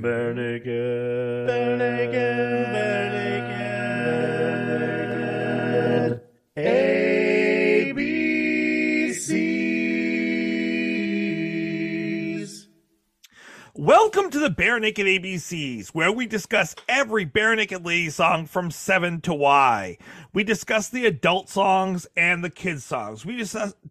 Bare naked. Bare Bare Naked ABCs, where we discuss every Barenaked Lady song from 7 to Y. We discuss the adult songs and the kids songs. We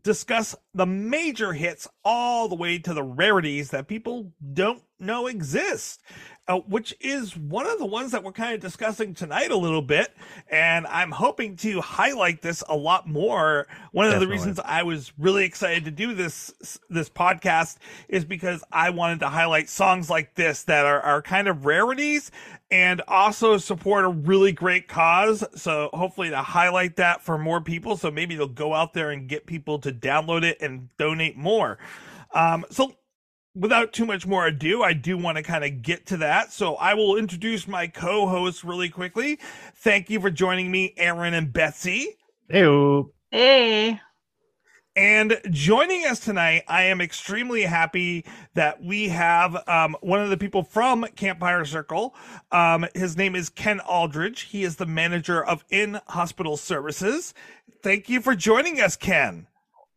discuss the major hits all the way to the rarities that people don't know exist. Uh, which is one of the ones that we're kind of discussing tonight a little bit. And I'm hoping to highlight this a lot more. One of the reasons I was really excited to do this, this podcast is because I wanted to highlight songs like this that are, are kind of rarities and also support a really great cause. So hopefully to highlight that for more people. So maybe they'll go out there and get people to download it and donate more. Um, so without too much more ado, I do want to kind of get to that. So I will introduce my co-hosts really quickly. Thank you for joining me, Aaron and Betsy. Hey, Hey. And joining us tonight, I am extremely happy that we have um, one of the people from Campfire Circle. Um, his name is Ken Aldridge. He is the manager of in hospital services. Thank you for joining us, Ken.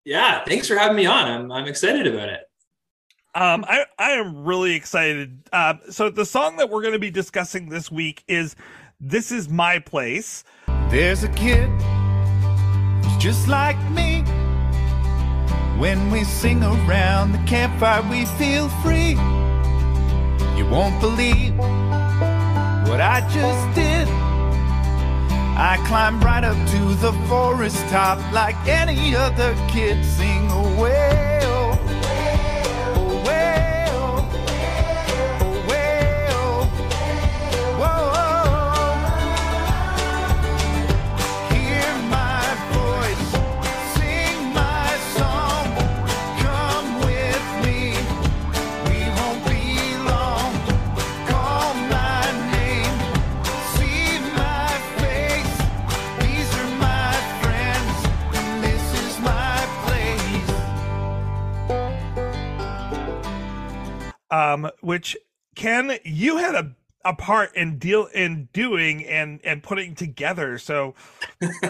Yeah, thanks for having me on. I'm I'm excited about it. Um, I, I am really excited. Uh, so the song that we're going to be discussing this week is "This Is My Place." There's a kid who's just like me. When we sing around the campfire, we feel free. You won't believe what I just did. I climbed right up to the forest top like any other kid. Sing away, away, um, which Ken, you had a, a part in deal in doing and and putting together. So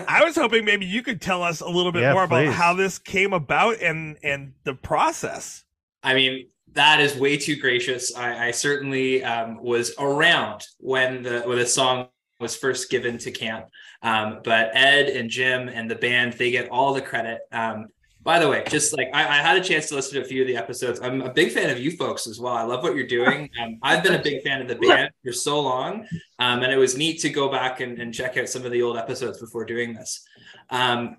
I was hoping maybe you could tell us a little bit Yeah, more about how this came about and and the process. I mean, that is way too gracious. I, I certainly um, was around when the when the song was first given to camp. Um, but Ed and Jim and the band, they get all the credit. Um, by the way, just like I, I had a chance to listen to a few of the episodes. I'm a big fan of you folks as well. I love what you're doing. Um, I've been a big fan of the band for so long. Um, and it was neat to go back and, and check out some of the old episodes before doing this. Um,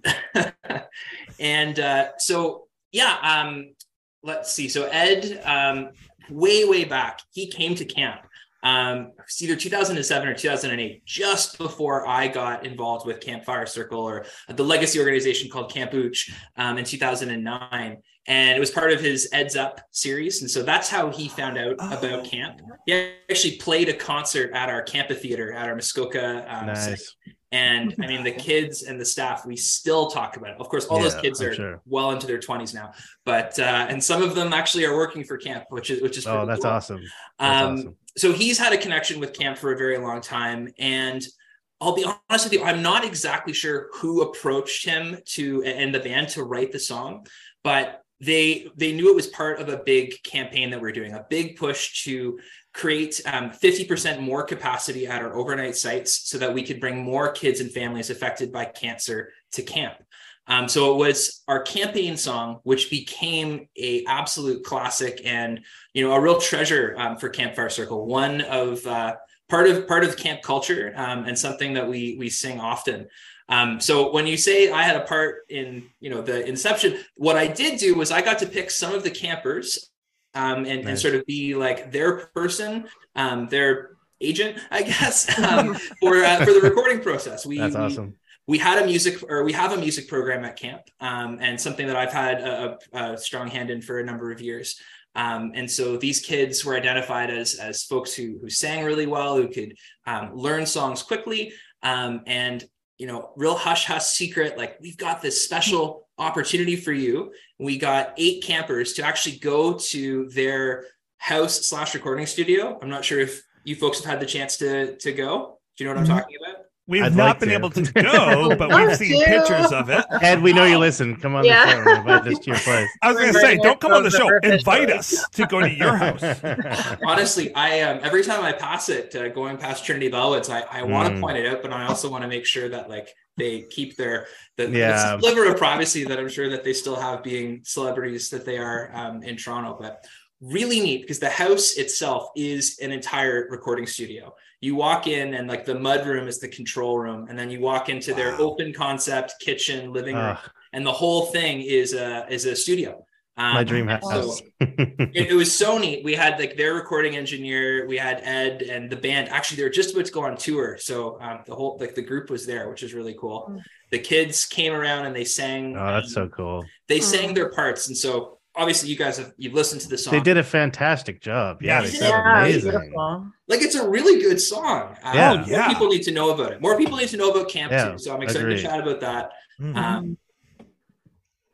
and uh, so, yeah, um, let's see. So Ed, um, way way back, he came to camp. Um, it's either 2007 or 2008, just before I got involved with Campfire Circle or the legacy organization called Camp Ooch um, in 2009. And it was part of his Ed's Up series. And so that's how he found out Oh. about camp. He actually played a concert at our Campatheater at our Muskoka um, nice. And I mean, the kids and the staff, we still talk about it. Of course, all those kids I'm are sure. well into their 20s now, but uh, and some of them actually are working for camp, which is which is Oh, that's cool. awesome. That's Um, awesome. So he's had a connection with camp for a very long time, and I'll be honest with you, I'm not exactly sure who approached him to and the band to write the song, but they they knew it was part of a big campaign that we're doing, a big push to create um, 50% more capacity at our overnight sites so that we could bring more kids and families affected by cancer to camp. Um, so it was our campaign song, which became a absolute classic and you know a real treasure um, for Campfire Circle. One of uh, part of part of camp culture um, and something that we we sing often. Um, so when you say I had a part in you know the inception, what I did do was I got to pick some of the campers um, and, and sort of be like their person, um, their agent, I guess, um, for uh, for the recording process. We That's awesome. we had a music or we have a music program at camp um, and something that I've had a, a, strong hand in for a number of years. Um, and so these kids were identified as as folks who who sang really well, who could um, learn songs quickly, um, and you know, real hush hush secret. Like we've got this special opportunity for you. We got eight campers to actually go to their house slash recording studio. I'm not sure if you folks have had the chance to to go. Do you know what I'm Mhm. talking about? We've I'd not like been to. able to go, but we've seen too. pictures of it. Ed, we know you listen. Come on Yeah. the show. Invite us to your place. I was going to say, don't come on the show. Invite us to go to your house. Honestly, I um, every time I pass it, uh, going past Trinity Bellwoods, I, I want to Mm. point it out, but I also want to make sure that like they keep their the, the Yeah. sliver of privacy that I'm sure that they still have being celebrities that they are um, in Toronto. But really neat because the house itself is an entire recording studio. You walk in and like the mud room is the control room, and then you walk into their open concept kitchen, living room, and the whole thing is a is a studio. Um, my dream so- house. it, it was so neat. We had like their recording engineer, we had Ed and the band. Actually, they were just about to go on tour, so um, the whole like the group was there, which is really cool. Mm. The kids came around and they sang. oh, that's um, so cool. They Mm. sang their parts, and so obviously you guys have you've listened to the song. They did a fantastic job. Yeah, Yeah, they they Yeah, amazing. beautiful. like it's a really good song. Uh, Yeah. Oh, more yeah. people need to know about it. More people need to know about camp Yeah, too. So I'm excited agreed. to chat about that. Mhm. Um,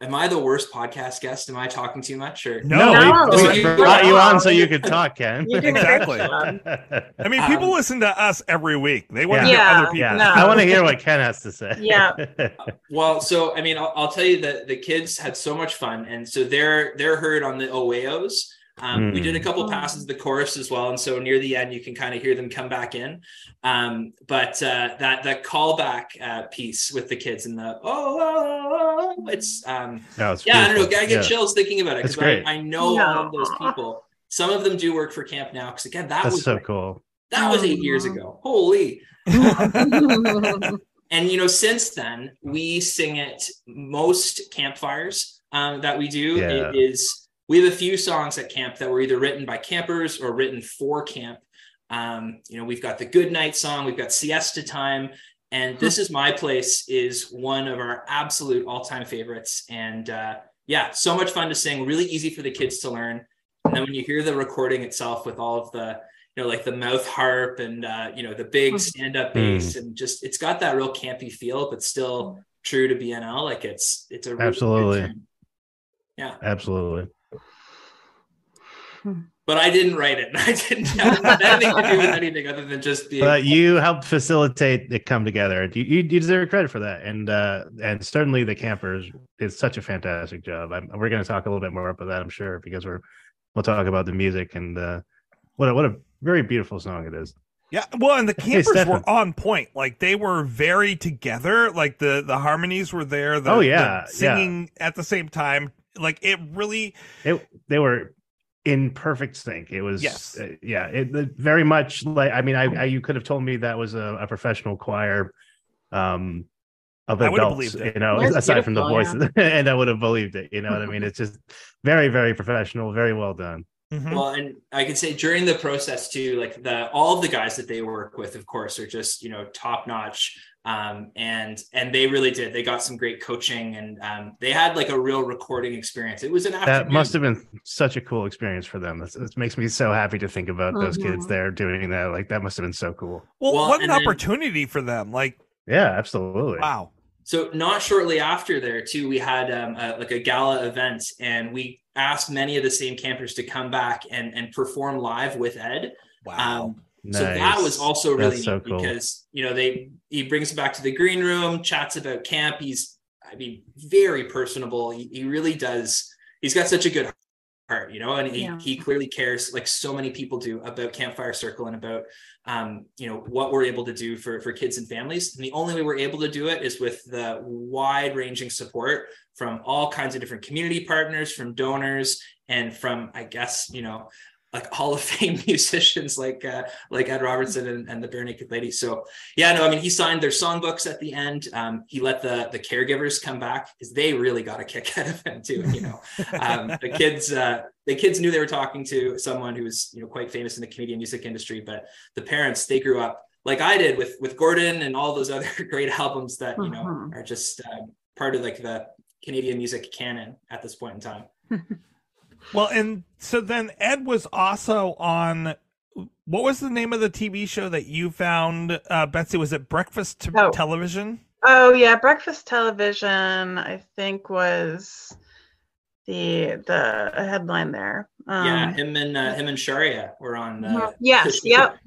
am I the worst podcast guest? Am I talking too much? Or No, No. we, we you- brought you on so you could talk, Ken. You did a Exactly. I mean, people Um, listen to us every week. They want to hear other people. yeah, No. I want to hear what Ken has to say. Yeah. Well, so I mean, I'll, I'll tell you that the kids had so much fun, and so they're they're heard on the Oeos. Um, We Hmm. did a couple Mm. passes of the chorus as well, and so near the end, you can kind of hear them come back in. Um, but uh, that that callback uh, piece with the kids and the oh, oh, oh, it's um, No, it's yeah, I don't know, beautiful. I get Yeah. chills thinking about it because. I, I know Yeah. all of those people. Some of them do work for camp now because again, that That's was so cool. that was eight years ago. Holy! And you know, since then, we sing it most campfires um, that we do. Yeah. It is we have a few songs at camp that were either written by campers or written for camp. Um, you know, we've got the Good Night song, we've got Siesta Time, and This Is My Place is one of our absolute all-time favorites. And uh, yeah, so much fun to sing, really easy for the kids to learn. And then when you hear the recording itself with all of the you know, like the mouth harp and uh, you know the big Mhm. stand-up Mm. bass, and just it's got that real campy feel, but still true to BNL. Like it's it's a really Absolutely. tune. Yeah, Absolutely. But I didn't write it. I didn't have anything to do with anything other than just being. But you helped facilitate it come together. You, you, you deserve credit for that, and uh, and certainly the campers did such a fantastic job. I'm, we're going to talk a little bit more about that, I'm sure, because we're we'll talk about the music and uh, what a, what a very beautiful song it is. Yeah, well, and the campers Stefan. were on point. Like they were very together. Like the the harmonies were there. The, Oh, the yeah, singing at the same time. Like it really. It they were in perfect sync. It was Yes. uh, yeah, it, it very much like I mean, I, I you could have told me that was a, a professional choir. Um, of I would have adults, believed you know, That's aside from the beautiful, voices, and I would have believed it. You know what I mean? It's just very, very professional, very well done. Mhm. Well, and I can say during the process too, like the all of the guys that they work with, of course, are just you know top notch, um, and and they really did. They got some great coaching, and um, they had like a real recording experience. It was an That must have been such a cool experience for them. That's- It makes me so happy to think about those kids there doing that. Like that must have been so cool. Well, Well, what an then- opportunity for them. Like, Yeah, absolutely. wow. So not shortly after there too, we had um, a, like a gala event, and we asked many of the same campers to come back and and perform live with Ed. Wow. Um, So that was also really That's so neat cool. because you know they he brings him back to the green room, chats about camp. He's I mean very personable. He, he really does. He's got such a good heart, you know, and he, Yeah. he clearly cares like so many people do about Campfire Circle and about um, you know what we're able to do for for kids and families. And the only way we're able to do it is with the wide ranging support from all kinds of different community partners, from donors, and from I guess you know like Hall of Fame musicians like uh, like Ed Robertson and, and the Barenaked Ladies. So yeah, no, I mean he signed their songbooks at the end. Um, he let the the caregivers come back because they really got a kick out of him too. You know, um, the kids uh, the kids knew they were talking to someone who was you know quite famous in the Canadian music industry, but the parents they grew up like I did with with Gordon and all those other great albums that you know Mhm. are just uh, part of like the Canadian music canon at this point in time. Well, and so then Ed was also on. What was the name of the TV show that you found, uh, Betsy? Was it Breakfast t- Oh. Television? Oh yeah, breakfast television. I think was the the headline there. Um, yeah, him and uh, him and Sharia were on. Uh, yes, yep.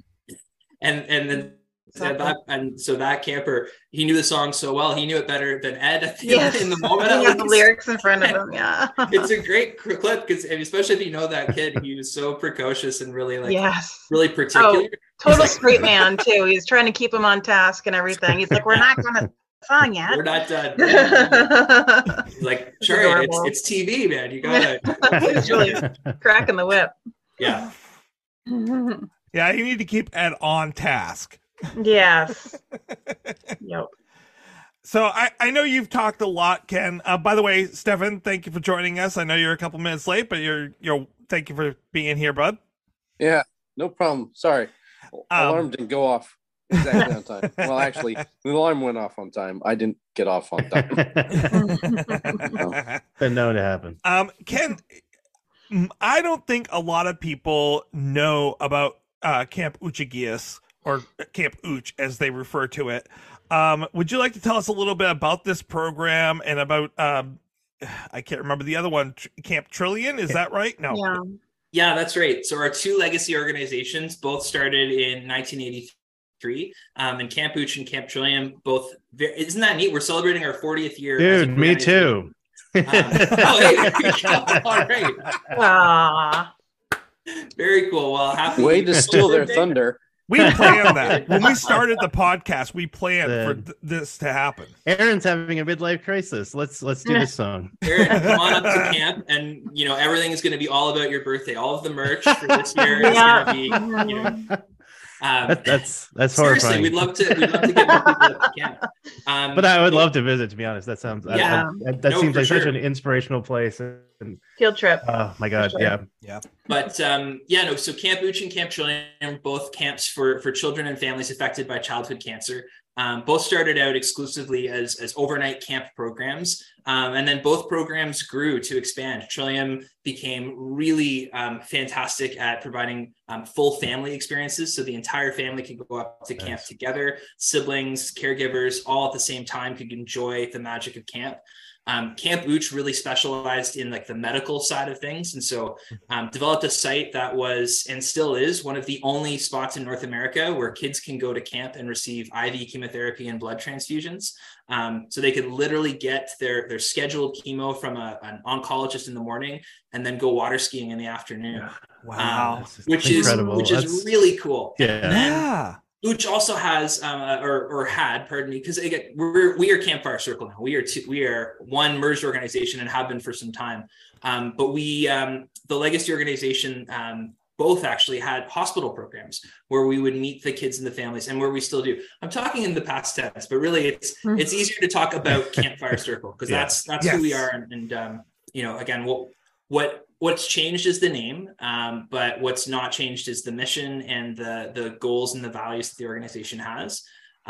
And and then Exactly. that, and so that camper, he knew the song so well, he knew it better than Ed at the- Yes. in the moment. He had the lyrics in front of him. Yeah. It's a great clip because especially if you know that kid, he was so precocious and really like yes. really oh, particular. Oh, Total like- straight man too. He's trying to keep him on task and everything. He's like, we're not gonna song yet. We're not done. yeah. He's like, sure, it's, adorable. it's TV, man. You gotta, He's really cracking the whip. yeah. Yeah, you need to keep Ed on task. Yes. Yep. So I, I know you've talked a lot, Ken. Uh, by the way, Stefan, thank you for joining us. I know you're a couple minutes late, but you're you're thank you for being here, bud. Yeah, no problem. Sorry. Um, alarm didn't go off exactly on time. Well, actually, the alarm went off on time. I didn't get off on time. Been known to happen. um, Ken, I don't think a lot of people know about uh, Camp Oochigeas or Camp Ooch, as they refer to it. Um, would you like to tell us a little bit about this program and about um, I can't remember the other one, Camp Trillium? Is that right? No. Yeah. Yeah, that's right. So our two legacy organizations both started in 1983. Um, and Camp Ooch and Camp Trillium both. Very, isn't that neat? We're celebrating our 40th year. Dude, me too. Um, oh, hey, there you go. All right. Ah. Very cool. Well, happy Way to steal their thunder. We planned that when we started the podcast. We planned for th- this to happen. Aaron's having a midlife crisis. Let's let's do this song. Aaron, come on up to camp, and you know everything is going to be all about your birthday. All of the merch for this year is Yeah. going to be, you know, um, That, that's that's seriously, horrifying. we'd love to. We'd love to get more people up to camp. Um, but I would love to visit. To be honest, that sounds I- I- Yeah. that, that No, seems for like such an inspirational place. And Field trip. oh my god, sure. yeah, But um, yeah, no. So Camp Ooch and Camp Trillium, both camps for for children and families affected by childhood cancer. Um, both started out exclusively as as overnight camp programs, um, and then both programs grew to expand. Trillium became really um, fantastic at providing um, full family experiences, so the entire family could go up to camp together. Siblings, caregivers, all at the same time could enjoy the magic of camp. Um, Camp Ooch really specialized in like the medical side of things, and so um, developed a site that was and still is one of the only spots in North America where kids can go to camp and receive IV chemotherapy and blood transfusions. Um, so they could literally get their their scheduled chemo from a, an oncologist in the morning and then go water skiing in the afternoon, Wow. Um, which is incredible. which is really cool. yeah. yeah. Ooch also has, uh, or or had, pardon me, because again, we're we are Campfire Circle now. We are two, we are one merged organization and have been for some time. Um, but we, um, the legacy organization, um, both actually had hospital programs where we would meet the kids and the families, and where we still do. I'm talking in the past tense, but really, it's Mhm. it's easier to talk about Campfire Circle because Yeah. that's that's who we are, and, and um, you know, again, what what what's changed is the name um, but what's not changed is the mission and the the goals and the values that the organization has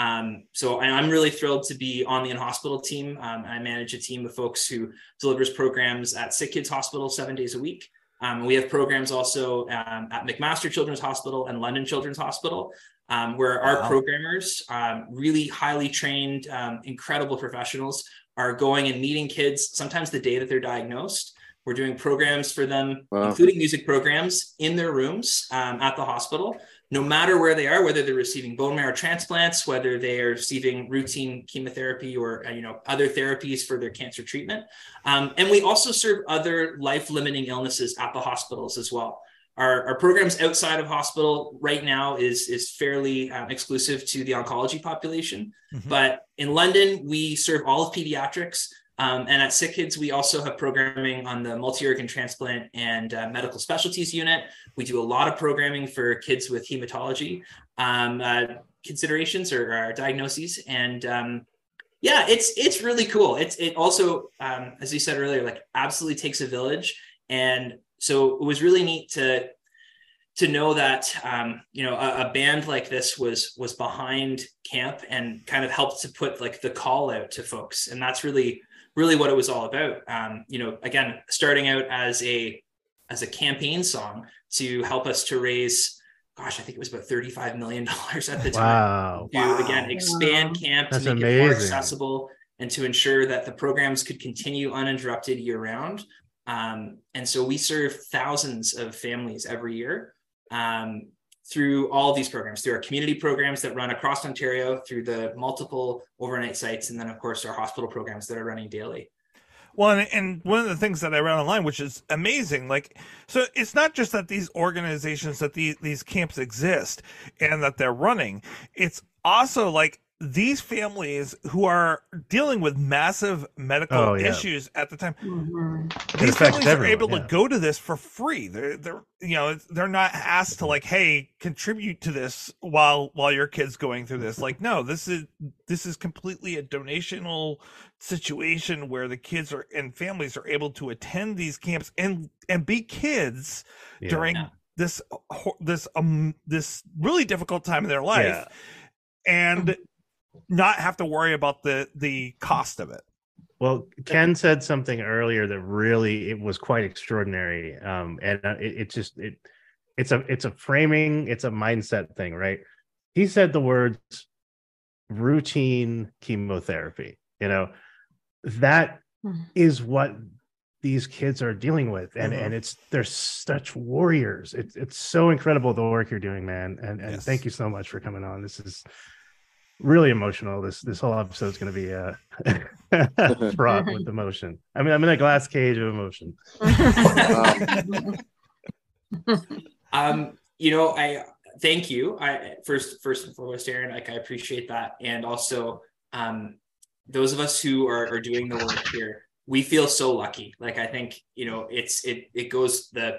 um, so and i'm really thrilled to be on the in hospital team um, i manage a team of folks who delivers programs at sick kids hospital seven days a week um, we have programs also um, at mcmaster children's hospital and london children's hospital um, where our Wow. programmers um, really highly trained um, incredible professionals are going and meeting kids sometimes the day that they're diagnosed we're doing programs for them, Wow. including music programs in their rooms um, at the hospital, no matter where they are, whether they're receiving bone marrow transplants, whether they are receiving routine chemotherapy or uh, you know other therapies for their cancer treatment. Um, and we also serve other life-limiting illnesses at the hospitals as well. Our, our programs outside of hospital right now is is fairly um, exclusive to the oncology population, Mhm. but in London we serve all of pediatrics. Um, and at Sick Kids, we also have programming on the multi organ transplant and uh, medical specialties unit. We do a lot of programming for kids with hematology um, uh, considerations or, or diagnoses. And um, yeah, it's it's really cool. It's it also, um, as you said earlier, like absolutely takes a village. And so it was really neat to to know that um, you know a, a band like this was was behind camp and kind of helped to put like the call out to folks and that's really really what it was all about. Um, you know again starting out as a as a campaign song to help us to raise gosh i think it was about 35 million dollars at the time. Wow. to Wow. again expand camp That's to make it more accessible and to ensure that the programs could continue uninterrupted year round Um, and so we serve thousands of families every year. Um, through all these programs, through our community programs that run across Ontario, through the multiple overnight sites, and then, of course, our hospital programs that are running daily. Well, and one of the things that I read online, which is amazing, like, so it's not just that these organizations, that these, these camps exist and that they're running. It's also like these families who are dealing with massive medical Oh, yeah. issues at the time Mhm. these affects families are able yeah. to go to this for free. They're they're you know they're not asked to like, hey, contribute to this while while your kid's going through this. Like, no, this is this is completely a donational situation where the kids are and families are able to attend these camps and and be kids Yeah. during Yeah. this this um this really difficult time in their life Yeah. and not have to worry about the the cost of it. Well, Ken said something earlier that really it was quite extraordinary, um, and uh, it, it just it it's a it's a framing, it's a mindset thing, right? He said the words routine chemotherapy. You know, that Mhm. what these kids are dealing with, and Mhm. and it's they're such warriors. It's it's so incredible the work you're doing, man, and and Yes. thank you so much for coming on. This is really emotional. This this whole episode is going to be uh fraught with emotion. I mean, I'm in a glass cage of emotion. um you know i thank you i first first and foremost aaron like i appreciate that and also um those of us who are, are doing the work here we feel so lucky like i think you know it's it it goes the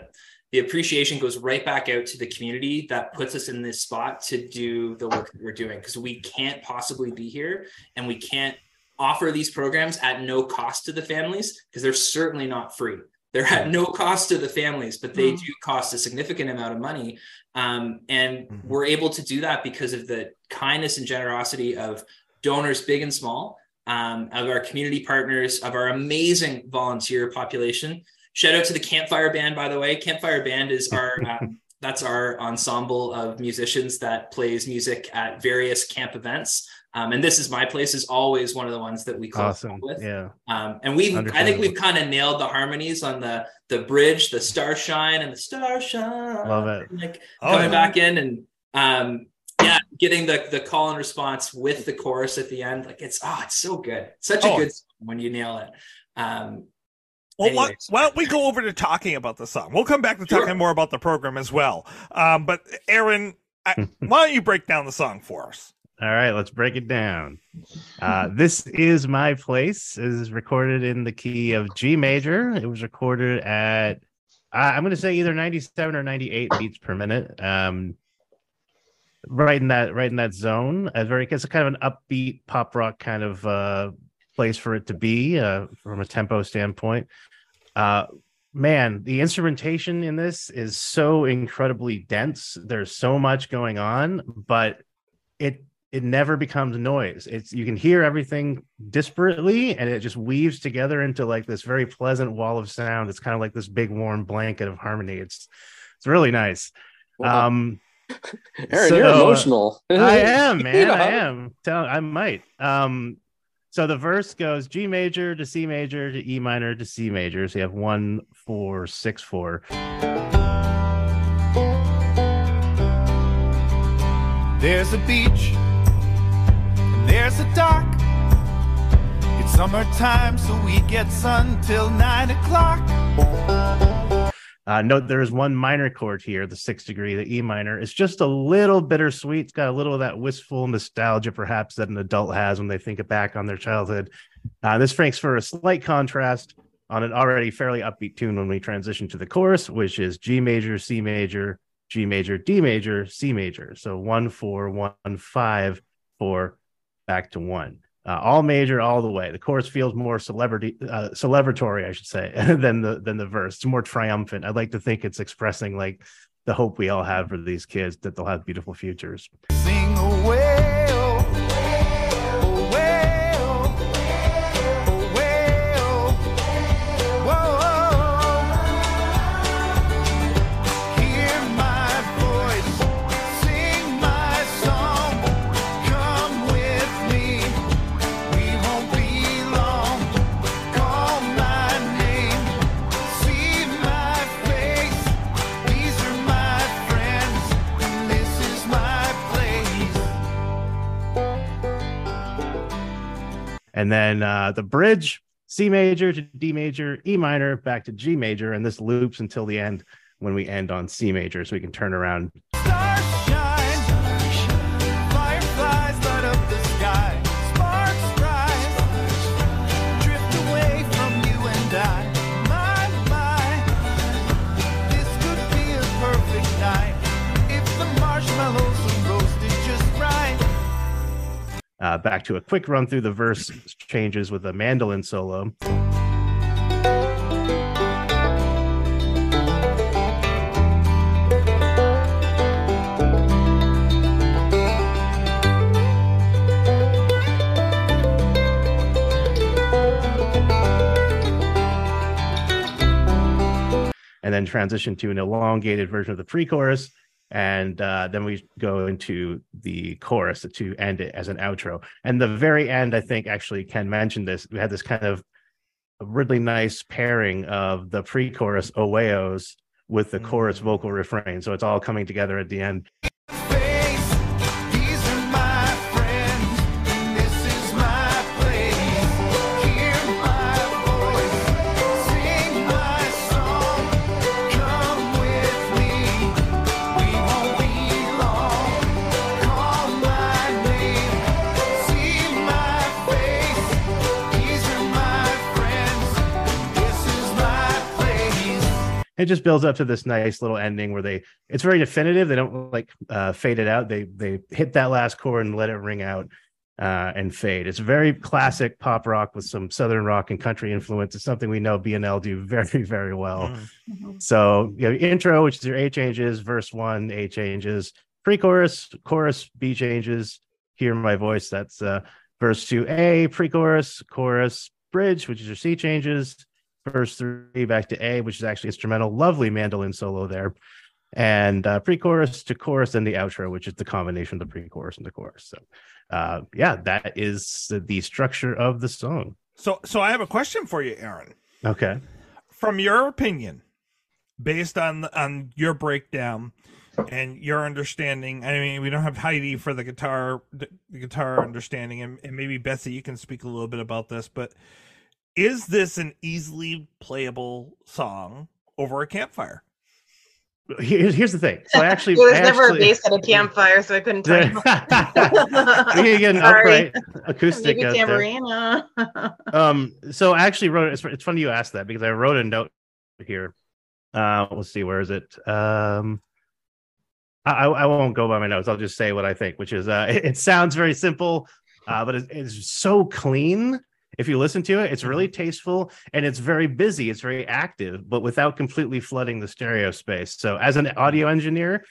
the appreciation goes right back out to the community that puts us in this spot to do the work that we're doing because we can't possibly be here and we can't offer these programs at no cost to the families because they're certainly not free they're at no cost to the families, but they Mm. do cost a significant amount of money. Um, and Mhm. we're able to do that because of the kindness and generosity of donors, big and small, um, of our community partners, of our amazing volunteer population. Shout out to the Campfire Band, by the way. Campfire Band is our um, that's our ensemble of musicians that plays music at various camp events. Um, and this is my place is always one of the ones that we close Awesome. with. Yeah. Um, and we, I think we've kind of nailed the harmonies on the the bridge, the starshine and the starshine. Love it. Like Oh, coming yeah. back in and um, yeah, getting the the call and response with the chorus at the end. Like it's oh, it's so good. Such a Oh. good song when you nail it. Um, Well, why, why don't we go over to talking about the song? We'll come back to Sure. talking more about the program as well. Um, but Aaron, I, why don't you break down the song for us? All right, let's break it down. Uh, this is my place. It is recorded in the key of G major. It was recorded at I I'm going to say either 97 or 98 beats per minute. Um, right in that right in that zone. A very it's a kind of an upbeat pop rock kind of uh, place for it to be uh, from a tempo standpoint. Uh, man, the instrumentation in this is so incredibly dense. There's so much going on, but it it never becomes noise. It's you can hear everything disparately, and it just weaves together into like this very pleasant wall of sound. It's kind of like this big warm blanket of harmony. It's it's really nice. Wow. Um, Aaron, so, you're emotional. I am, man. I am. Tell I might. Um, so the verse goes G major to C major to E minor to C major. So you have one, four, six, four. There's a beach, and there's a dock. It's summertime, so we get sun till nine o'clock. Uh, note there is one minor chord here, the sixth degree, the E minor. It's just a little bittersweet. It's got a little of that wistful nostalgia, perhaps, that an adult has when they think back on their childhood. Uh, this makes for a slight contrast on an already fairly upbeat tune when we transition to the chorus, which is G major, C major, G major, D major, C major. So one, four, one, five, four, back to one. Uh, all major, all the way. The chorus feels more celebrity, uh, celebratory, I should say, than the than the verse. It's more triumphant. I'd like to think it's expressing like the hope we all have for these kids that they'll have beautiful futures. Sing away, and then uh, the bridge C major to D major, E minor, back to G major, and this loops until the end when we end on C major, so we can turn around. Uh, back to a quick run through the verse changes with a mandolin solo. and then transition to an elongated version of the pre-chorus and uh, then we go into the chorus to end it as an outro. And the very end i think actually ken mentioned this we had this kind of really nice pairing of the pre-chorus oeos with the chorus vocal refrain. So it's all coming together at the end it just builds up to this nice little ending where they it's very definitive. They don't like uh fade it out. They they hit that last chord and let it ring out uh and fade. It's very classic pop rock with some southern rock and country influence. It's something we know bnl do very very well. Mm. so you know intro which is your a changes verse one a changes pre-chorus chorus b changes hear my voice. That's uh verse two a pre-chorus chorus bridge which is your c changes verse three back to A, which is actually instrumental. Lovely mandolin solo there. And uh, pre-chorus to chorus and the outro, which is the combination of the pre-chorus and the chorus. So, uh, yeah, that is the, the structure of the song. So, so I have a question for you, Aaron. Okay. From your opinion, based on on your breakdown and your understanding, I mean, we don't have Heidi for the guitar, the guitar understanding, and, and maybe Betsy, you can speak a little bit about this. But is this an easily playable song over a campfire? Here's, here's the thing. So I actually, There was I never a actually- bass at a campfire, so I couldn't tell you. we can get an Sorry. upright acoustic Maybe out there. um so i actually wrote it's, it's funny you asked that because i wrote a note here uh let's see where is it um I, I won't go by my notes. I'll just say what I think, which is uh, it, it sounds very simple, uh, but it, it's so clean. If you listen to it, it's really tasteful and it's very busy. It's very active, but without completely flooding the stereo space. So, as an audio engineer,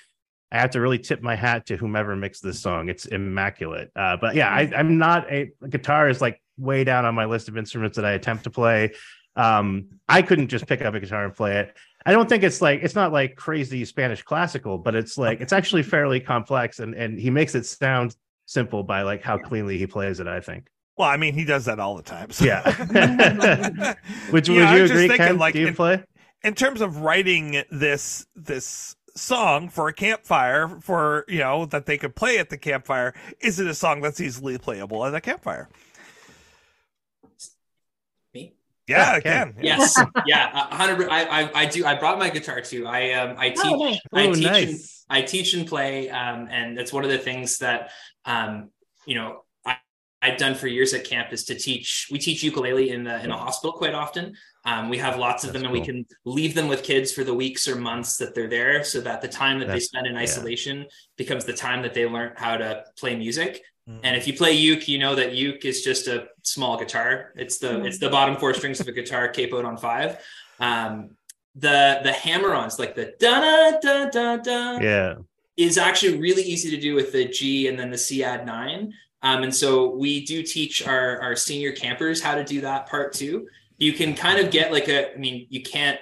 I have to really tip my hat to whomever mixed this song. It's immaculate. Uh, but yeah, I, I'm not a guitar is like way down on my list of instruments that I attempt to play. Um, I couldn't just pick up a guitar and play it. I don't think it's like it's not like crazy Spanish classical, but it's like it's actually fairly complex, and and he makes it sound simple by like how cleanly he plays it. I think. Well, I mean, he does that all the time. So. Yeah. Would you, Yeah, I would you just agree, thinking, Ken? like, Do you in- play? in terms of writing this this song for a campfire for you know that they could play at the campfire is it a song that's easily playable at a campfire Me? yeah, Yeah, it Ken. can Yes, yeah, hundred. I, I I do. I brought my guitar too. I um I teach. Oh, nice. I Oh, teach. And. I teach and play, um, and that's one of the things that um you know I, I've done for years at camp is to teach. We teach ukulele in the in the hospital quite often. Um, we have lots of That's them, and we can leave them with kids for the weeks or months that they're there, so that the time that they spend in yeah. isolation becomes the time that they learn how to play music. Mm. And if you play uke, you know that uke is just a small guitar. It's the it's the bottom four strings of a guitar capoed on five. Um, the the hammer-ons, like the da da da da, Yeah. is actually really easy to do with the G and then the C add nine. Um, and so we do teach our our senior campers how to do that part too. You can kind of get like a, I mean, you can't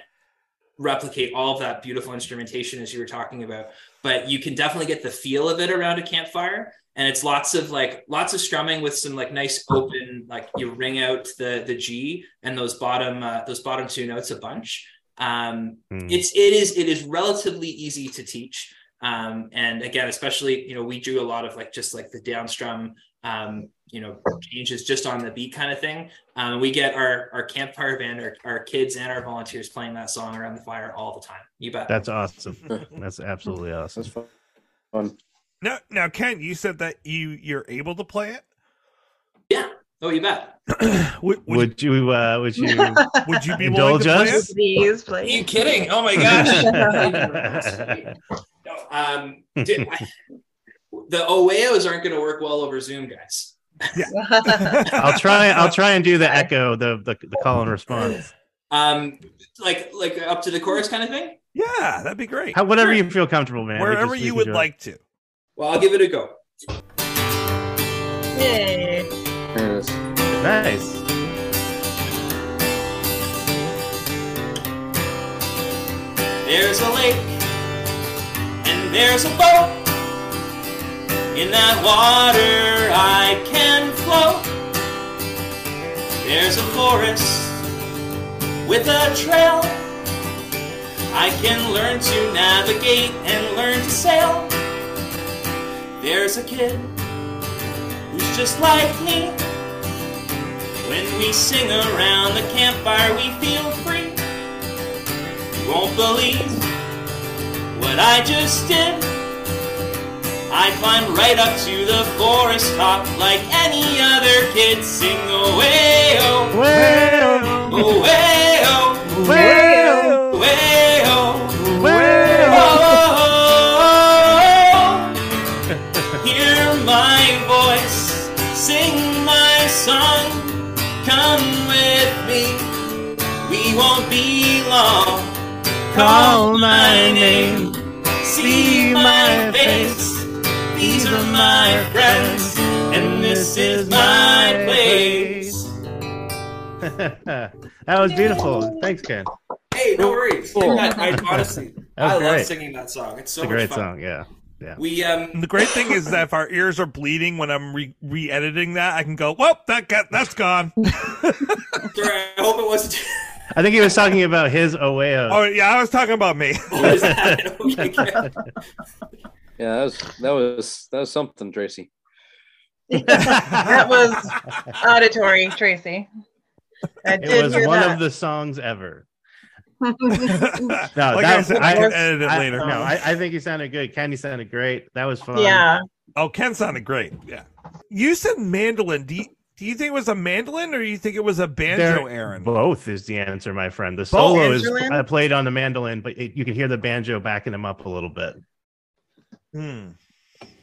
replicate all of that beautiful instrumentation as you were talking about, but you can definitely get the feel of it around a campfire. And it's lots of like lots of strumming with some like nice open, like you ring out the the G and those bottom uh, those bottom two notes a bunch. Um, Hmm. it's it is it is relatively easy to teach um and again especially you know we do a lot of like just like the downstrum um, you know, changes just on the beat kind of thing. Um, we get our our campfire band, our, our kids and our volunteers playing that song around the fire all the time. You bet. That's awesome. That's absolutely awesome. That's fun. fun. Now, now, Ken, you said that you you're able to play it. yeah. Oh, you bet. would, would, Would you uh would you would you be willing indulge to play us? it? Please, Are you kidding? Oh my gosh. No, um, di- I- the Oeos aren't going to work well over Zoom, guys. I'll try I'll try and do the echo, the the, the call and response. Um, like like up to the chorus kind of thing. Yeah, that'd be great. How, whatever you feel comfortable, man. Wherever just- you would like to. Well, I'll give it a go. Yay. There it is. Nice. There's a lake and there's a boat. In that water I can float. There's a forest with a trail. I can learn to navigate and learn to sail. There's a kid who's just like me. When we sing around the campfire, we feel free. You won't believe what I just did. I climbed right up to the forest top like any other kid. Sing away, oh, away, oh, well, away, oh. well. Oh, hear my voice, sing my song, come with me, we won't be long. Call my name. see my face, these are my friends, and this is my place. that was beautiful. Thanks, Ken. Hey, no worries. Cool. I, I honestly, That was I love singing that song. It's so It's a much great fun. song. Yeah. Yeah. We um, And the great thing is that if our ears are bleeding when I'm re- re-editing that, I can go, "Well, that got that's gone." sorry, I hope it wasn't. I think he was talking about his Oeo. oh yeah, I was talking about me. What is that? Okay, good. Yeah, that was that was that was something, Tracy. that was auditory, Tracy. I it did was one that. of the songs ever. like No, I that, said, I, I can edit it I- later. No, I, I think you sounded good. Kenny sounded great. That was fun. yeah. Oh, Ken sounded great. Yeah. You said mandolin. Do you, do you think it was a mandolin or do you think it was a banjo, There- Aaron? Both is the answer, my friend. The solo is Mandolin? I played on the mandolin, but it, you can hear the banjo backing him up a little bit. Hmm.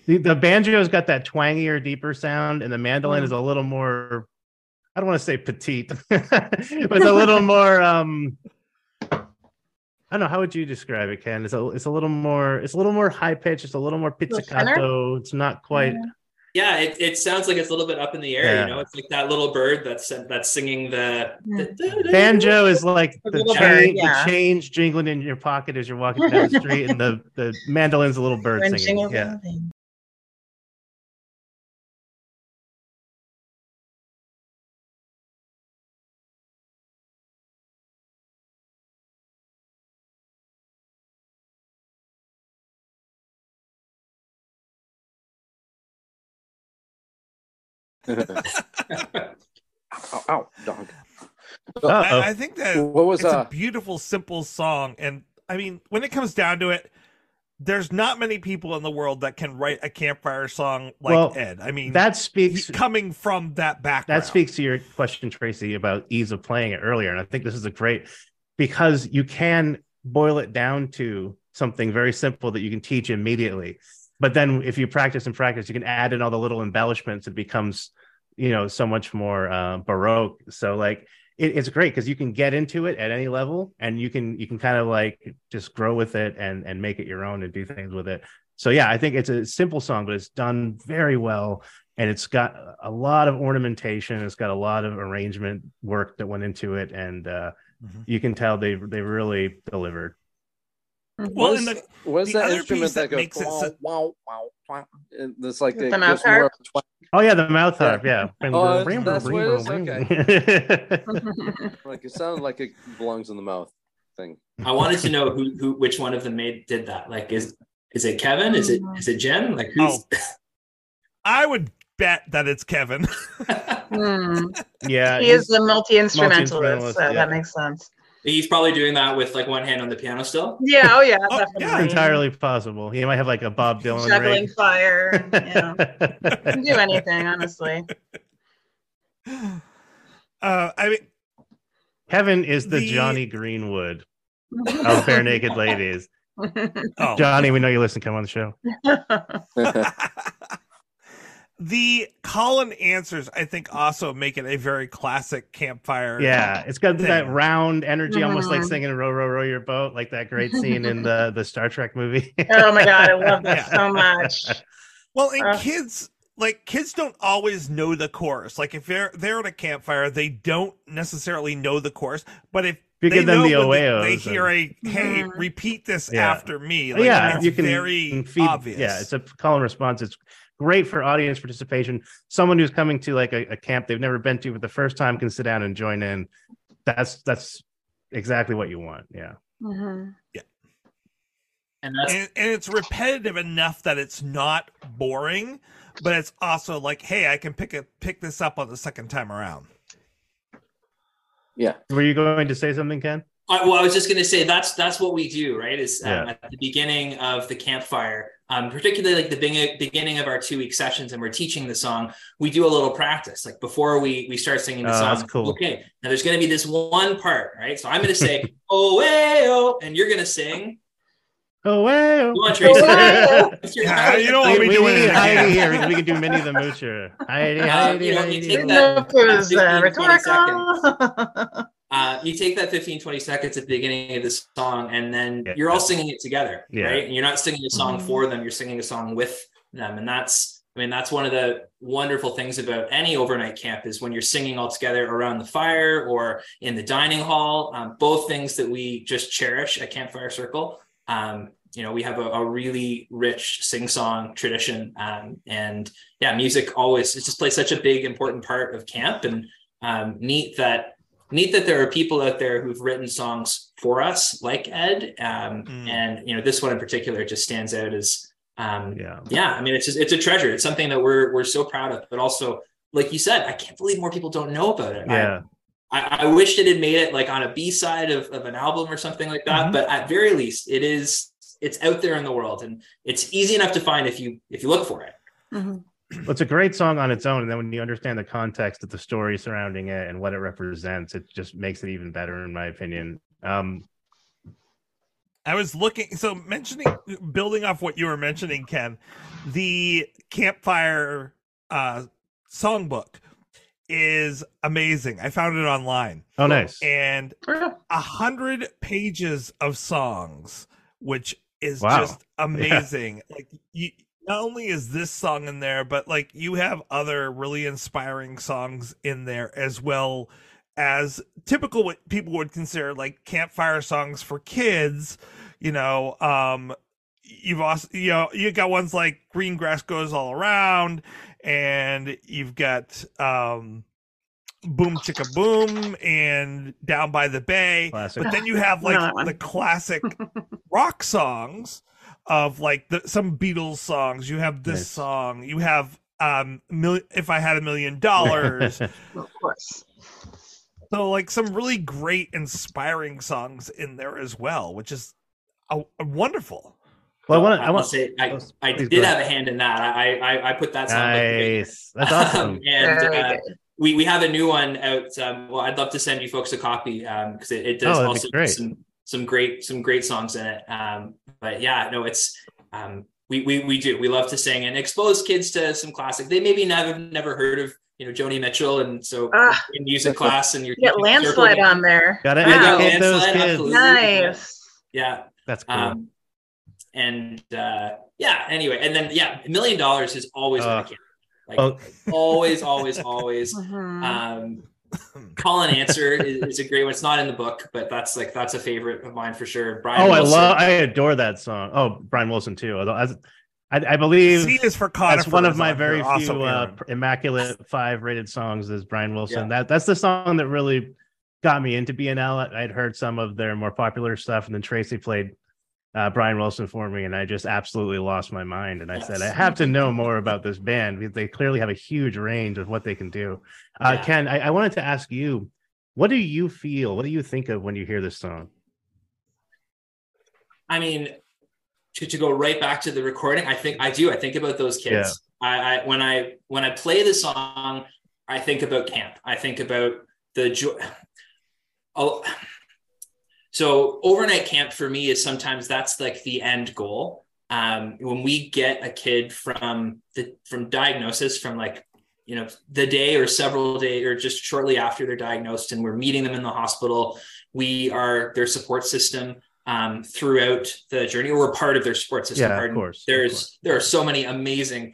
The, the banjo's got that twangier, deeper sound, and the mandolin is a little more. I don't want to say petite, but it's a little more. um I don't know how would you describe it, Ken. It's a it's a little more it's a little more high pitched. It's a little more pizzicato. It's not quite. Yeah, it, it sounds like it's a little bit up in the air. Yeah. You know, it's like that little bird that's that's singing the, the Banjo is like the, little bird, yeah. the change jingling in your pocket as you're walking down the street, and the the mandolin's a little bird singing. Yeah, ow, ow, dog. I, I think that What was it's uh? a beautiful, simple song. And I mean, when it comes down to it, there's not many people in the world that can write a campfire song like Well, Ed. I mean, that speaks coming from that background. that speaks to your question, Tracy, about ease of playing it earlier. And I think this is a great because you can boil it down to something very simple that you can teach immediately. But then if you practice and practice, you can add in all the little embellishments. It becomes, you know, so much more uh, baroque. So like it, it's great because you can get into it at any level and you can you can kind of like just grow with it and and make it your own and do things with it. So yeah, I think it's a simple song, but it's done very well and it's got a lot of ornamentation. It's got a lot of arrangement work that went into it, and uh, Mhm. you can tell they they really delivered. Well, What's, the- what's the that instrument that that goes makes it wow, so- wow, wow, wow? And It's like The mouth gives more harp? of. Oh yeah, the mouth harp. Yeah. Oh, that's- that's what it is? Okay. Like it sounded like it belongs in the mouth thing. I wanted to know who who which one of them made did that. Like, is is it Kevin? Is it is it Jim? Like, who's? I would bet that it's Kevin. Hmm. Yeah, He is the multi instrumentalist, multi-instrumentalist, so yeah. that makes sense. He's probably doing that with like one hand on the piano still. Yeah, oh yeah, Oh, yeah. entirely possible. He might have like a Bob Dylan Juggling rig. fire. Yeah. Can do anything, honestly. Uh, I mean, Kevin is the, The- Jonny Greenwood of Barenaked Ladies. oh, Johnny, we know you listen. Come on the show. the call and answers, I think, also make it a very classic campfire. Yeah, it's got that round energy, almost like Mhm. singing "Row, row, row your boat," like that great scene in the the Star Trek movie. oh my god, I love that Yeah. so much. Well, and Uh. kids like kids don't always know the chorus. Like if they're they're at a campfire, they don't necessarily know the chorus. But if You they give them the when they, they hear a hey, Mhm. repeat this Yeah. after me. Oh, Like, yeah, it's you can very can feed- obvious. Yeah, it's a call and response. It's great for audience participation. Someone who's coming to like a, a camp they've never been to for the first time can sit down and join in. That's that's exactly what you want. Yeah. Mhm. And that's and, and it's repetitive enough that it's not boring, but it's also like, hey, I can pick it pick this up on the second time around. yeah. Were you going to say something, Ken? I, well, I was just going to say that's that's what we do, right? Is um, Yeah. at the beginning of the campfire, um, particularly like the beg- beginning of our two week sessions, and we're teaching the song. We do a little practice, like before we we start singing the Oh, song. that's cool. Okay, now there's going to be this one part, right? So I'm going to say oh hey oh, and you're going to sing. Oh well. Come on, Tracy. Oh, It's Yeah, you don't want me doing need it Heidi here because we can do Minnie the Moocher. Heidi, Uh, Heidi, you know, you Heidi. take that- know if it was 15, rhetorical. Uh, you take that 15 20 seconds at the beginning of the song and then Yeah. you're all singing it together Yeah. right and you're not singing a song Mhm. for them you're singing a song with them and that's i mean that's one of the wonderful things about any overnight camp is when you're singing all together around the fire or in the dining hall um, both things that we just cherish at campfire circle um, you know we have a, a really rich sing-song tradition um, and yeah music always it just plays such a big important part of camp and um, neat that neat that there are people out there who've written songs for us like ed um, Mm. and you know this one in particular just stands out as um, Yeah. yeah i mean it's just it's a treasure it's something that we're we're so proud of but also like you said i can't believe more people don't know about it I- Yeah. I, I wish it had made it like on a B side of, of an album or something like that. Mhm. But at very least, it is it's out there in the world and it's easy enough to find if you if you look for it. Mhm. Well, it's a great song on its own, and then when you understand the context of the story surrounding it and what it represents, it just makes it even better, in my opinion. Um, I was looking so mentioning building off what you were mentioning, Ken, the campfire uh songbook is amazing. I found it online. oh, nice. And a hundred pages of songs, which is Wow. just amazing. Like you not only is this song in there, but like you have other really inspiring songs in there as well as typical what people would consider like campfire songs for kids. You know, um you've also you know you got ones like green grass goes all around and you've got um boom chicka boom and down by the bay Classic. but then you have I know that like one. the classic rock songs of like the, some beatles songs you have this Nice. song you have um mil- if i had a million dollars Of course. so like some really great inspiring songs in there as well which is a, a wonderful well, I want. I I'll want. say I, oh, I did go have a hand in that. I I, I put that song. together. Nice. That's awesome. and uh, we we have a new one out. Um, well, I'd love to send you folks a copy because it, it does Oh, also some some great some great songs in it. Um, but yeah, no, it's um, we we we do we love to sing and expose kids to some classic. They maybe never never heard of you know Joni Mitchell, and so Ah. in music class and you're You get landslide on there. Gotta Wow. educate those Landslide, kids. absolutely. Nice. Yeah, That's cool. um, and uh, yeah. Anyway, and then yeah, a million dollars has always been a Uh, kid. Like oh. always, always, always. Mhm. Um, call and answer is, is a great one. It's not in the book, but that's like that's a favorite of mine for sure. Brian. oh, I love. I adore that song. Oh, Brian Wilson too. Although I, I, I believe C is for that's one of my very here, also few uh, immaculate five rated songs. Is Brian Wilson. Yeah. That that's the song that really got me into BNL. I'd heard some of their more popular stuff, and then Tracy played uh, Brian Wilson for me, and I just absolutely lost my mind. And I said, I have to know more about this band because they clearly have a huge range of what they can do. Uh, Yeah. Ken, I, I wanted to ask you, what do you feel? What do you think of when you hear this song? I mean, to, to go right back to the recording, I think I do. I think about those kids. I, I when I when I play the song, I think about camp. I think about the joy. Oh, so overnight camp for me is sometimes that's like the end goal. Um, when we get a kid from the from diagnosis from like you know the day or several days or just shortly after they're diagnosed and we're meeting them in the hospital we are their support system um, throughout the journey or we're part of their support system Yeah, of course, of there's course. there are so many amazing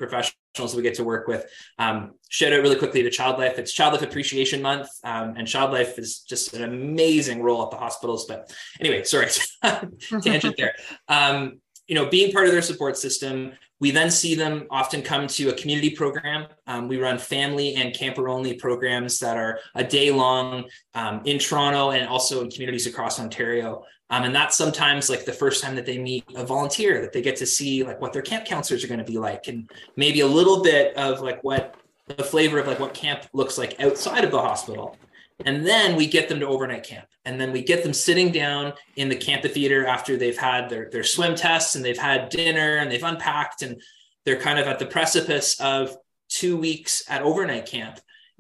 professionals we get to work with. Um, shout out really quickly to child life it's child life appreciation month um, and child life is just an amazing role at the hospitals but anyway sorry tangent there. Um, you know being part of their support system we then see them often come to a community program. Um, we run family and camper only programs that are a day long um, in toronto and also in communities across ontario um, and that's sometimes like the first time that they meet a volunteer that they get to see like what their camp counselors are going to be like and maybe a little bit of like what the flavor of like what camp looks like outside of the hospital. And then we get them to overnight camp and then we get them sitting down in the amphitheater after they've had their, their swim tests and they've had dinner and they've unpacked and they're kind of at the precipice of two weeks at overnight camp.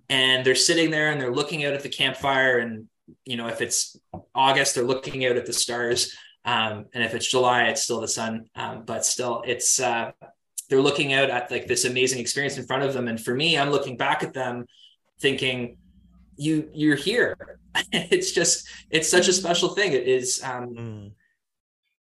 And they're sitting there and they're looking out at the campfire and you know if it's august they're looking out at the stars. Um, and if it's july it's still the sun. Um, but still it's uh, they're looking out at like this amazing experience in front of them. And for me i'm looking back at them thinking you you're here. It's just it's such a special thing. It is um Mm.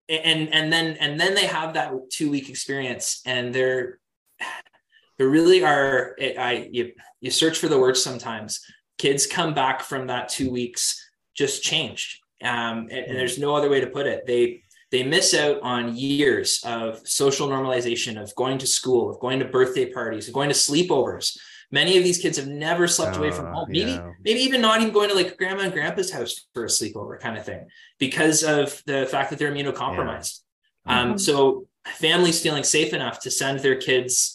and and then and then they have that two week experience and they're there really are it, i you, you search for the words sometimes kids come back from that two weeks just changed um and, and there's no other way to put it they they miss out on years of social normalization of going to school of going to birthday parties of going to sleepovers many of these kids have never slept away from Uh, home maybe yeah. maybe even not even going to like grandma and grandpa's house for a sleepover kind of thing because of the fact that they're immunocompromised. Um, Mhm. so families feeling safe enough to send their kids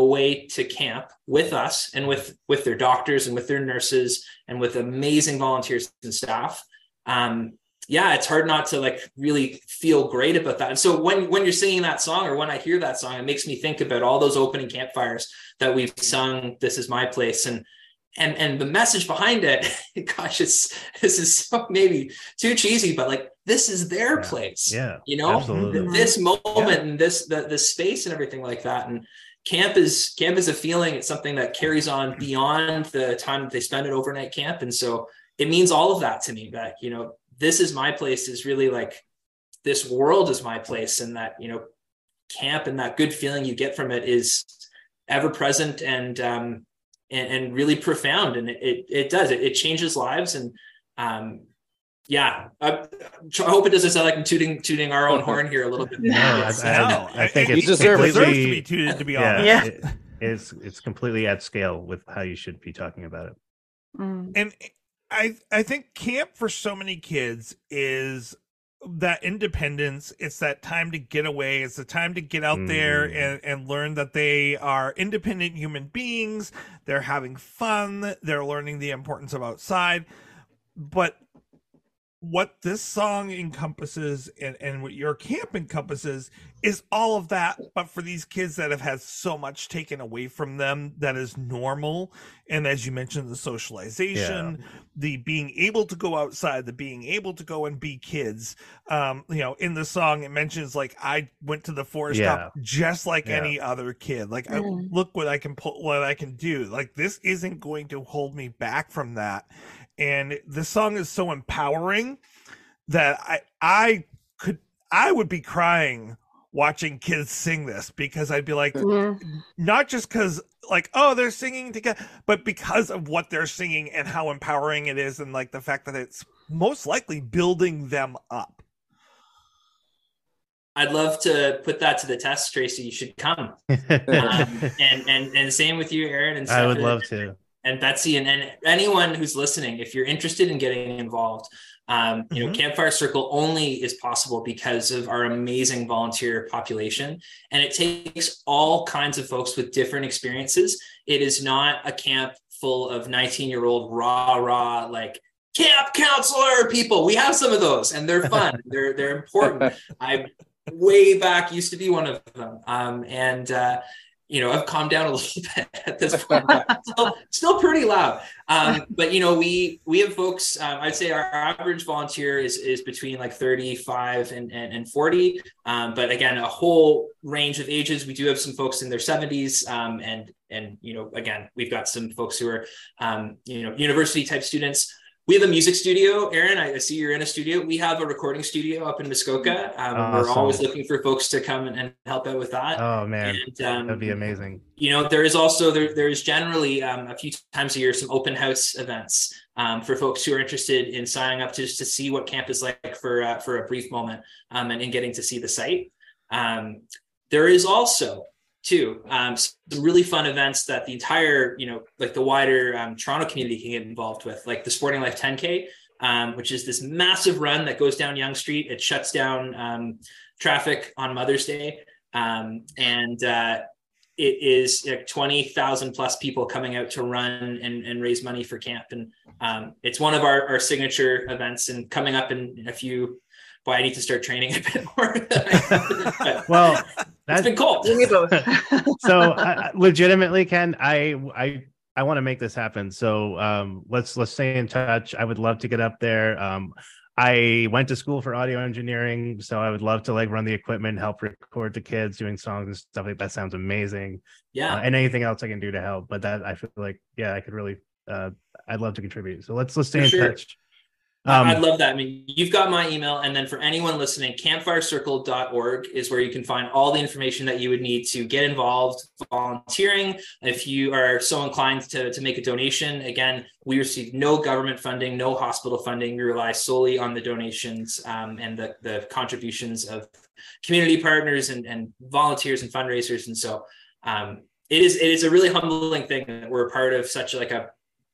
away to camp with us and with with their doctors and with their nurses and with amazing volunteers and staff. Um, yeah, it's hard not to like really feel great about that. And so when when you're singing that song or when I hear that song, it makes me think about all those opening campfires that we've sung. This is my place and and and the message behind it gosh it's this is so maybe too cheesy but like this is their Yeah. place Yeah, you know absolutely. This moment and this the, the space and everything like that and camp is camp is a feeling. It's something that carries on beyond the time that they spend at overnight camp. And so it means all of that to me that you know this is my place is really like this world is my place. And that you know camp and that good feeling you get from it is ever present and um and, and really profound. And it it, it does. It, it changes lives. And um yeah I, I hope it doesn't sound like i'm tooting tooting our own horn here a little bit No, I, I- I think it- it's You deserve it. deserves to be tooted, to be honest. Yeah. it- it's it's completely at scale with how you should be talking about it. Mm. and i i think camp for so many kids is that independence it's that time to get away it's the time to get out there Mm. and and learn that they are independent human beings they're having fun they're learning the importance of outside but what this song encompasses and, and what your camp encompasses is all of that but for these kids that have had so much taken away from them that is normal and as you mentioned the socialization the being able to go outside the being able to go and be kids um you know in the song it mentions like i went to the forest Yeah. just like Yeah. any other kid like I, Mm. look what i can pull what i can do like this isn't going to hold me back from that and this song is so empowering that i i could i would be crying watching kids sing this because i'd be like Yeah. not just because like oh they're singing together but because of what they're singing and how empowering it is and like the fact that it's most likely building them up i'd love to put that to the test tracy you should come um, and and and same with you aaron and I would love to. And Betsy and, and anyone who's listening, if you're interested in getting involved, Um, you know, Mhm. Campfire Circle only is possible because of our amazing volunteer population, and it takes all kinds of folks with different experiences. It is not a camp full of 19 year old rah rah like camp counselor people. We have some of those, and they're fun. they're they're important. I way back used to be one of them, um, and uh, you know I've calmed down a little bit at this point. still, still pretty loud. Um, but you know, we we have folks. Um, I'd say our, average volunteer is is between like thirty five and, and and forty. Um, but again, a whole range of ages. We do have some folks in their seventies, um, and and you know, again, we've got some folks who are um, you know university type students. We have a music studio, Aaron. I see you're in a studio. We have a recording studio up in Muskoka. Um, We're always looking for folks to come and, and help out with that. Oh man, And, um, that'd be amazing. you know there is also there there is generally um, a few times a year some open house events um, for folks who are interested in signing up to just to see what camp is like for uh, for a brief moment um, and in getting to see the site um, there is also too. Um, some really fun events that the entire you know like the wider um, toronto community can get involved with like the sporting life 10k um, which is this massive run that goes down Yonge street. It shuts down um, traffic on mother's day. Um, and uh, it is like 20,000 plus people coming out to run and, and raise money for camp. And um, it's one of our, our signature events and coming up in, in a few, boy, I need to start training a bit more. Well, it's that's been cool. We both. so I, I- legitimately ken i i i want to make this happen so um let's let's stay in touch i would love to get up there um i went to school for audio engineering so i would love to like run the equipment help record the kids doing songs and stuff like that sounds amazing Yeah. uh, and anything else i can do to help but that i feel like yeah i could really uh i'd love to contribute so let's let's stay For in sure. touch I- I'd um, love that. I mean, you've got my email. And then for anyone listening, campfirecircle.org is where you can find all the information that you would need to get involved volunteering. If you are so inclined to, to make a donation, again, we receive no government funding, no hospital funding. We rely solely on the donations um, and the, the contributions of community partners and, and volunteers and fundraisers. And so um, it is it is a really humbling thing that we're part of such like a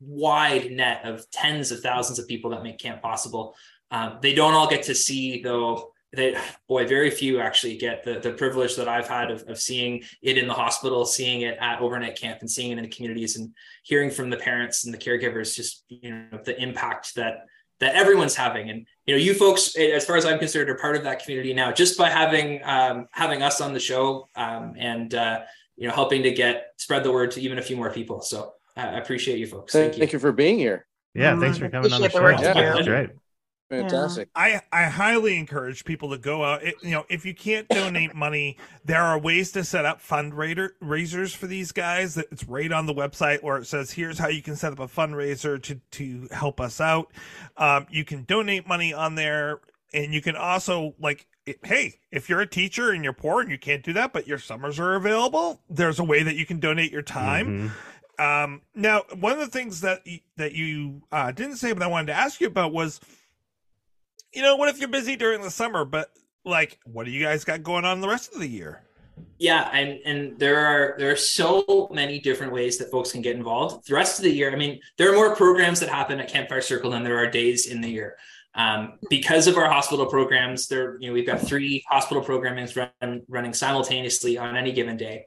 wide net of tens of thousands of people that make camp possible. Um, they don't all get to see though. They, boy, very few actually get the, the privilege that I've had of, of seeing it in the hospital, seeing it at overnight camp, and seeing it in the communities, and hearing from the parents and the caregivers just you know the impact that that everyone's having. And you know, you folks, as far as I'm concerned, are part of that community now, just by having um, having us on the show um, and uh, you know helping to get spread the word to even a few more people. So I I appreciate you folks. Thank, Thank you. you for being here. yeah Um, thanks for coming on the show the work you That's great Fantastic. I, I highly encourage people to go out. It, you know, if you can't donate money, there are ways to set up fundraiser raisers for these guys. That It's right on the website where it says, "Here's how you can set up a fundraiser to to help us out." Um, you can donate money on there, and you can also like, it- hey, if you're a teacher and you're poor and you can't do that, but your summers are available, there's a way that you can donate your time. Mhm. Um, now, one of the things that that you uh, didn't say, but I wanted to ask you about was, you know, what if you're busy during the summer, but like, what do you guys got going on the rest of the year? Yeah, and and there are there are so many different ways that folks can get involved. The rest of the year, I mean, there are more programs that happen at Campfire Circle than there are days in the year. Um, because of our hospital programs, there you know we've got three hospital programs run, running simultaneously on any given day.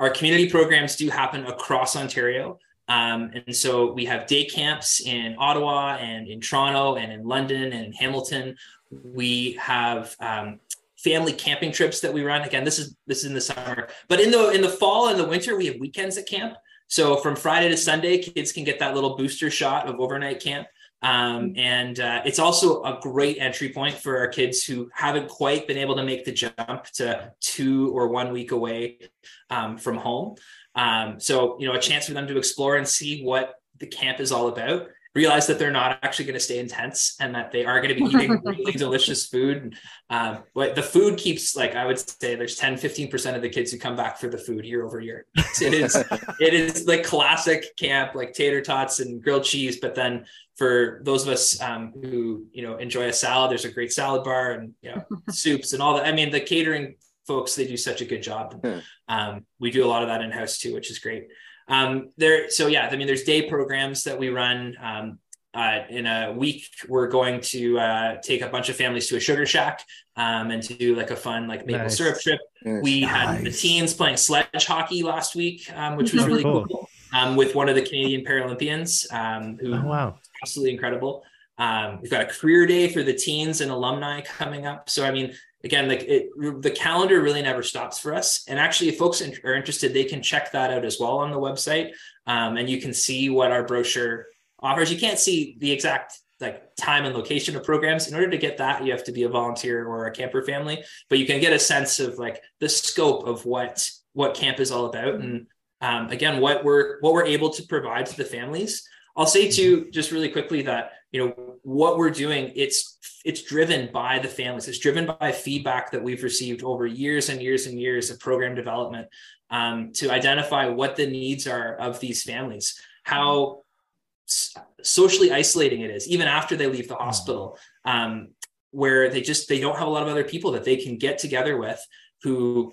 Our community programs do happen across Ontario. Um, and so we have day camps in Ottawa and in Toronto and in London and in Hamilton. We have um, family camping trips that we run. Again, this is this is in the summer, but in the in the fall and the winter, we have weekends at camp. So from Friday to Sunday, kids can get that little booster shot of overnight camp. Um, and uh, it's also a great entry point for our kids who haven't quite been able to make the jump to two or one week away um, from home. Um, so, you know, a chance for them to explore and see what the camp is all about. Realize that they're not actually going to stay in tents and that they are going to be eating really delicious food. Um, but the food keeps, like, I would say there's 10, 15% of the kids who come back for the food year over year. It is, it is like classic camp, like tater tots and grilled cheese. But then for those of us um, who, you know, enjoy a salad, there's a great salad bar and, you know, soups and all that. I mean, the catering folks, they do such a good job. Hmm. Um, we do a lot of that in house too, which is great. Um, there, so yeah, I mean, there's day programs that we run. Um, uh, in a week, we're going to uh, take a bunch of families to a sugar shack um, and to do like a fun like maple Nice. syrup trip. Yes. We had the teens playing sledge hockey last week, um, which was really Cool. cool. Um, with one of the Canadian Paralympians, um, who Oh wow. absolutely incredible. Um, we've got a career day for the teens and alumni coming up. So I mean, again, like it, the calendar really never stops for us. And actually, if folks are interested, they can check that out as well on the website, um, and you can see what our brochure offers. You can't see the exact like time and location of programs. In order to get that, you have to be a volunteer or a camper family, but you can get a sense of like the scope of what what camp is all about and um, again what we're what we're able to provide to the families i'll say too just really quickly that you know what we're doing it's it's driven by the families. It's driven by feedback that we've received over years and years and years of program development um, to identify what the needs are of these families how socially isolating it is even after they leave the hospital um, where they just they don't have a lot of other people that they can get together with who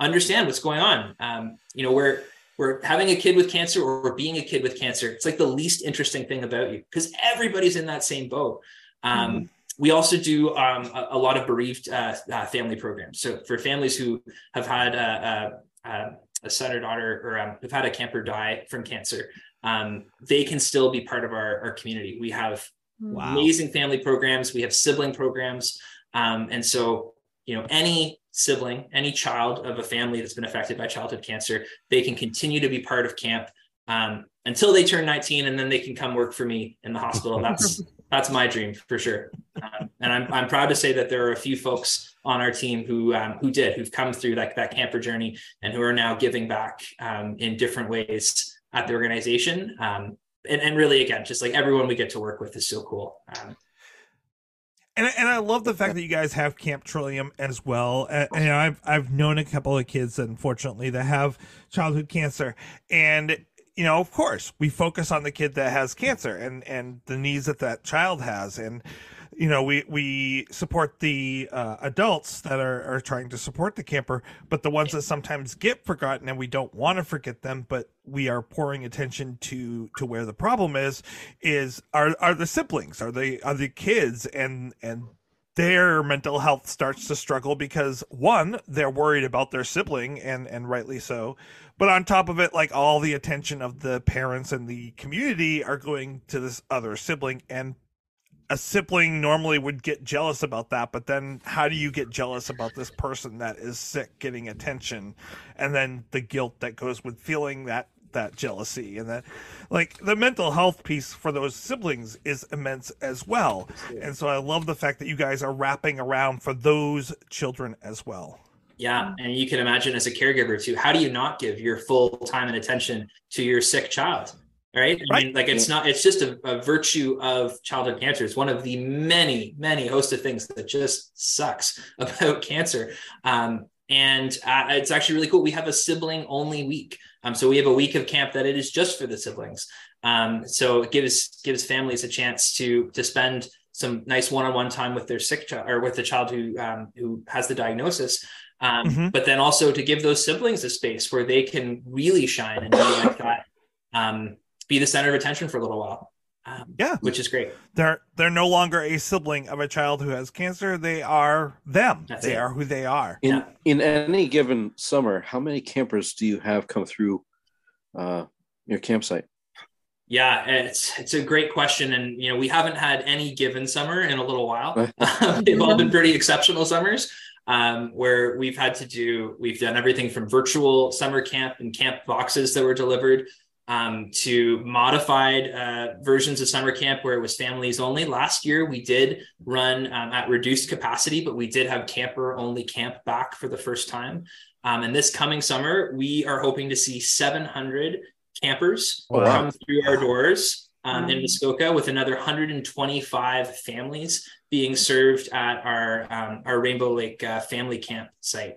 understand what's going on. Um, you know where where having a kid with cancer or being a kid with cancer it's like the least interesting thing about you because everybody's in that same boat. Um, we also do um, a, a lot of bereaved uh, uh, family programs so for families who have had a, a, a, a son or daughter or um, have had a camper die from cancer um, they can still be part of our, our community we have Wow. amazing family programs. We have sibling programs. Um, and so, you know, any sibling, any child of a family that's been affected by childhood cancer, they can continue to be part of camp um, until they turn 19 and then they can come work for me in the hospital. That's, that's my dream for sure. Um, and I'm, I'm proud to say that there are a few folks on our team who, um, who did, who've come through like that camper journey and who are now giving back um, in different ways at the organization. Um, and, and really, again, just like everyone we get to work with is so cool. Um, And and I love the fact that you guys have Camp Trillium as well. And, I've I've known a couple of kids, unfortunately, that have childhood cancer, and you know, of course, we focus on the kid that has cancer and and the needs that that child has, and you know, we we support the uh, adults that are are trying to support the camper, but the ones that sometimes get forgotten, and we don't want to forget them, but we are pouring attention to to where the problem is is are are the siblings are they are the kids and and their mental health starts to struggle because one they're worried about their sibling and and rightly so. But on top of it like all the attention of the parents and the community are going to this other sibling and a sibling normally would get jealous about that but then how do you get jealous about this person that is sick getting attention? And then the guilt that goes with feeling that that jealousy and that like the mental health piece for those siblings is immense as well and so i love the fact that you guys are wrapping around for those children as well Yeah, and you can imagine as a caregiver too, how do you not give your full time and attention to your sick child? Right? I Right. mean, like it's not, it's just a, a virtue of childhood cancer. It's one of the many, many host of things that just sucks about cancer. Um, and uh, it's actually really cool. We have a sibling only week. Um, so we have a week of camp that it is just for the siblings. Um, so it gives gives families a chance to to spend some nice one-on-one time with their sick child or with the child who um, who has the diagnosis um, Mhm. but then also to give those siblings a space where they can really shine and be like that, um, be the center of attention for a little while. Um, Yeah. which is great. they're they're no longer a sibling of a child who has cancer they are them That's they it. are who they are In Yeah. in any given summer, how many campers do you have come through uh, your campsite? Yeah, it's it's a great question, and you know we haven't had any given summer in a little while. They've all been pretty exceptional summers, um, where we've had to do we've done everything from virtual summer camp and camp boxes that were delivered um, to modified uh, versions of summer camp where it was families only. Last year we did run um, at reduced capacity, but we did have camper only camp back for the first time. Um, and this coming summer, we are hoping to see 700 campers Oh, wow. come through our doors um, in Muskoka with another 125 families being served at our um, our Rainbow Lake uh, Family Camp site.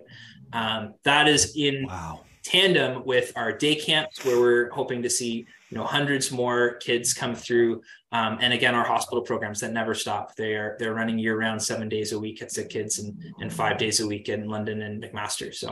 Um, that is in wow tandem with our day camps where we're hoping to see you know hundreds more kids come through um, and again our hospital programs that never stop they are they're running year round seven days a week at sick kids and, and five days a week in london and mcmaster so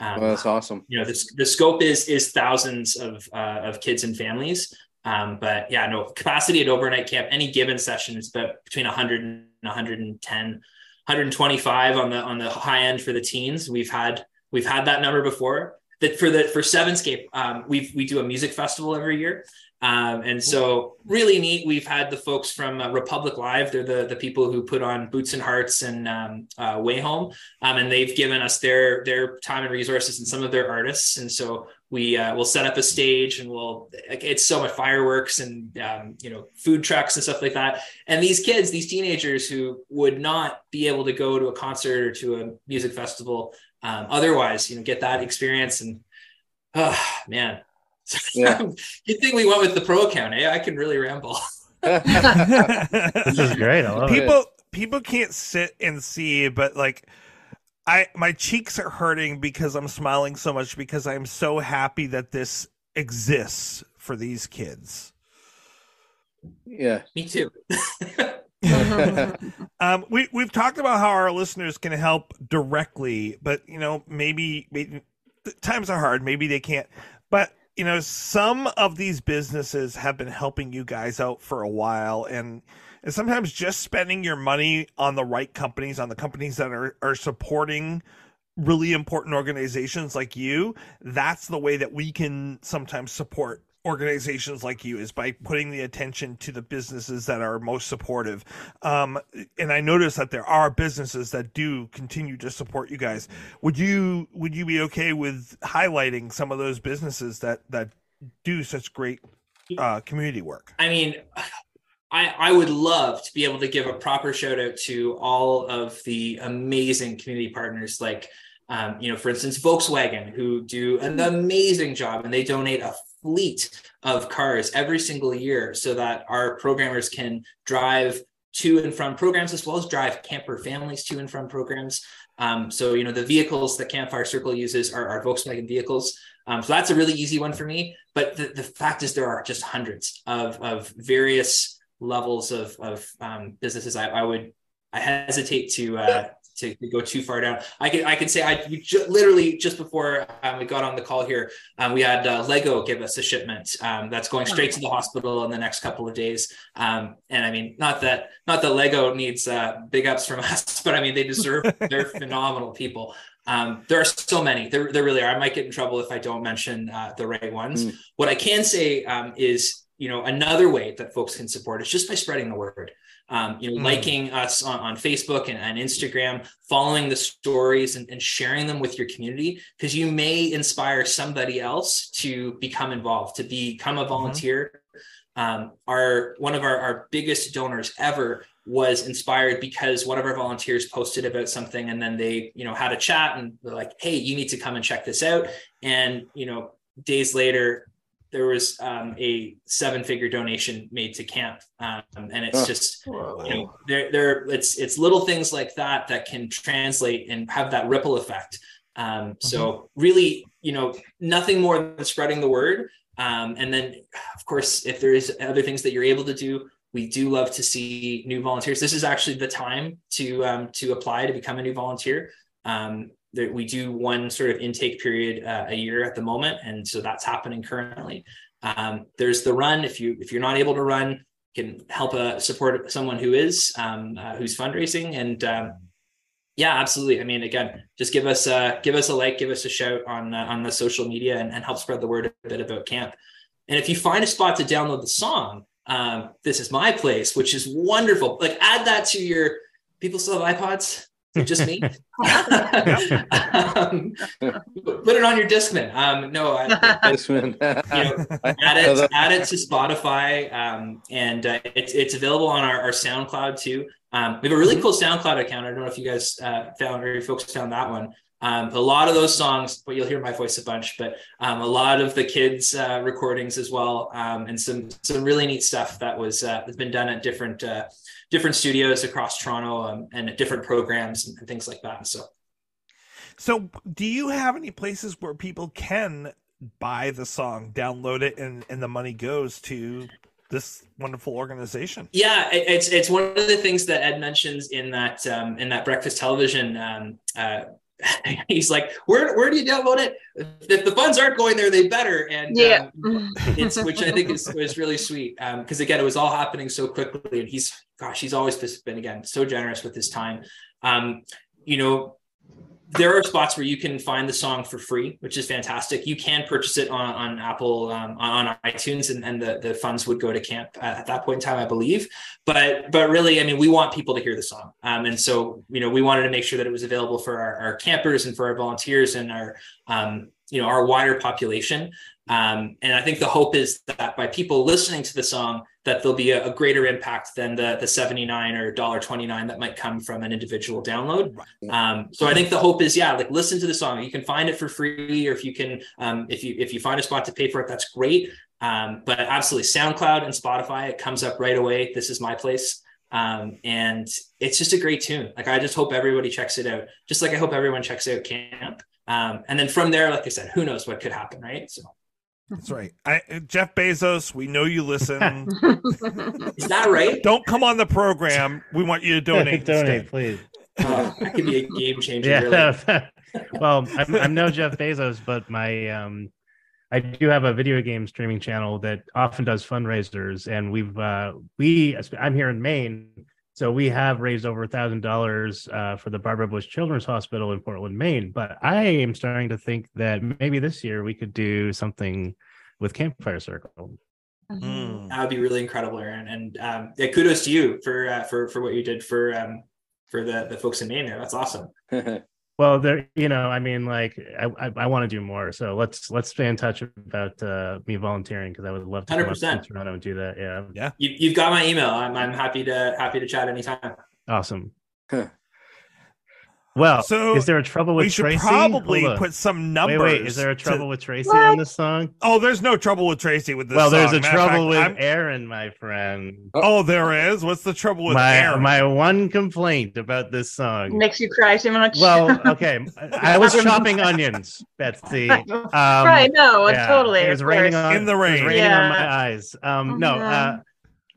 um, Well, that's awesome. you know this the scope is is thousands of uh, of kids and families Um, but yeah, no capacity at overnight camp, any given session is about between 100 and 110, 125 on the on the high end for the teens. We've had we've had that number before. That for the for Sevenscape, um, we we do a music festival every year, um, and so really neat. We've had the folks from uh, Republic Live. They're the the people who put on Boots and Hearts and um, uh, WayHome, um, and they've given us their their time and resources and some of their artists. And so we uh, will set up a stage and we'll it's so much fireworks and um, you know food trucks and stuff like that. And these kids, these teenagers who would not be able to go to a concert or to a music festival um, otherwise, you know, get that experience and oh man Yeah. Good thing we went with the pro account. Eh? I can really ramble. This is great. I love it. people people can't sit and see, but like I my cheeks are hurting because I'm smiling so much because I'm so happy that this exists for these kids. Yeah. Me too. Um, we we've talked about how our listeners can help directly, but you know maybe, maybe times are hard. Maybe they can't. But you know some of these businesses have been helping you guys out for a while, and and sometimes just spending your money on the right companies, on the companies that are are supporting really important organizations like you. That's the way that we can sometimes support organizations like you is by putting the attention to the businesses that are most supportive. Um, and I notice that there are businesses that do continue to support you guys. Would you would you be okay with highlighting some of those businesses that that do such great uh, community work? I mean, I, I would love to be able to give a proper shout out to all of the amazing community partners like um, you know, for instance, Volkswagen, who do an amazing job and they donate a fleet of cars every single year so that our programmers can drive to and from programs as well as drive camper families to and from programs. Um, so, you know, the vehicles that Campfire Circle uses are, are Volkswagen vehicles. Um, so that's a really easy one for me. But the, the fact is, there are just hundreds of, of various levels of, of um, businesses. I, I would, I hesitate to, uh, to, to go too far down. I can I could say I ju- literally just before um, we got on the call here, um, we had uh, Lego give us a shipment um, that's going straight to the hospital in the next couple of days. Um, and I mean, not that not that Lego needs uh, big ups from us, but I mean they deserve. they're phenomenal people. Um, there are so many. There, there really are. I might get in trouble if I don't mention uh, the right ones. Mm. What I can say um, is, you know, another way that folks can support is just by spreading the word um, you know, Mm. liking us on, on Facebook and, and Instagram, following the stories and, and sharing them with your community, because you may inspire somebody else to become involved, to become a volunteer. Um, our one of our, our biggest donors ever was inspired because one of our volunteers posted about something and then they, you know, had a chat and they're like, hey, you need to come and check this out. And, you know, days later, there was um, a seven figure donation made to camp um, and it's Huh. just you know there there it's it's little things like that that can translate and have that ripple effect. Um, so really you know nothing more than spreading the word. Um, and then of course if there is other things that you're able to do we do love to see new volunteers. This is actually the time to um, to apply to become a new volunteer. Um, there, we do one sort of intake period uh, a year at the moment and so that's happening currently. Um, there's the run. If you if you're not able to run can help uh, support someone who is um, uh, who's fundraising. And um, yeah absolutely. I mean again just give us uh, give us a like give us a shout on uh, on the social media and, and help spread the word a bit about camp. And if you find a spot to download the song um, this is my place which is wonderful like add that to your people still have ipods Is it just me um, put it on your discman um, no I, This one. you know, add it add it to Spotify, um, and uh, it's it's available on our, our SoundCloud too. Um, we have a really cool SoundCloud account. I don't know if you guys uh, found or you folks found that one. Um, a lot of those songs, but you'll hear my voice a bunch. But um, a lot of the kids' uh, recordings as well, um, and some some really neat stuff that was uh, has been done at different uh, different studios across Toronto um, and different programs and, and things like that. So So, do you have any places where people can buy the song, download it, and and the money goes to this wonderful organization? Yeah, it- it's it's one of the things that Ed mentions in that um, in that breakfast television um, uh, he's like, where where do you download it? If the funds aren't going there, they better. And Yeah. um, it's which I think is was really sweet. Um, because again, it was all happening so quickly, and he's gosh, he's always just been again so generous with his time. Um, you know, there are spots where you can find the song for free, which is fantastic. You can purchase it on, on Apple, um, on iTunes, and, and the, the funds would go to camp at, at that point in time, I believe. But but really, I mean, we want people to hear the song, um, and so you know, we wanted to make sure that it was available for our, our campers and for our volunteers and our um, you know our wider population. Um, and I think the hope is that by people listening to the song, that there'll be a, a greater impact than the the seventy nine or dollar twenty nine that might come from an individual download. Um, so I think the hope is, yeah, like listen to the song. You can find it for free, or if you can, um, if you if you find a spot to pay for it, that's great. Um, but absolutely, SoundCloud and Spotify, it comes up right away. This is my place. Um, and it's just a great tune. Like I just hope everybody checks it out. Just like I hope everyone checks out Camp. Um, and then from there, like I said, who knows what could happen, right? So That's right. I, Jeff Bezos, we know you listen. is that right? Don't come on the program. We want you to donate. donate, instead. please. Oh, that could be a game changer. Yeah. Really. well, I'm, I'm no Jeff Bezos, but my um, I do have a video game streaming channel that often does fundraisers, and we've uh, we I'm here in Maine, so we have raised over a thousand dollars uh, for the Barbara Bush Children's Hospital in Portland, Maine. But I am starting to think that maybe this year we could do something with Campfire Circle. Mm. That would be really incredible, Aaron. And um, yeah, kudos to you for uh, for for what you did for um, for the the folks in Maine there. That's awesome. Well, there, you know, I mean, like, I, I, I want to do more. So let's let's stay in touch about uh, me volunteering because I would love to 100%. to Toronto and do that. Yeah, You, you've got my email. I'm I'm happy to happy to chat anytime. awesome. Well, So, is there a trouble with We should Tracy? probably Hold on. put some numbers. wait. Is there a to- trouble with Tracy What? on this song? Oh, there's no trouble with Tracy with this. Song. Well, there's song. a Matter of trouble with I'm- Aaron, my friend. Oh, there is. What's the trouble with my Aaron? my one complaint about this song. Makes you cry too much. Well, okay, I was chopping onions, Betsy. Um, right, no, it's yeah, totally. It was raining on In the it was rain. raining on my eyes. Um, no, uh.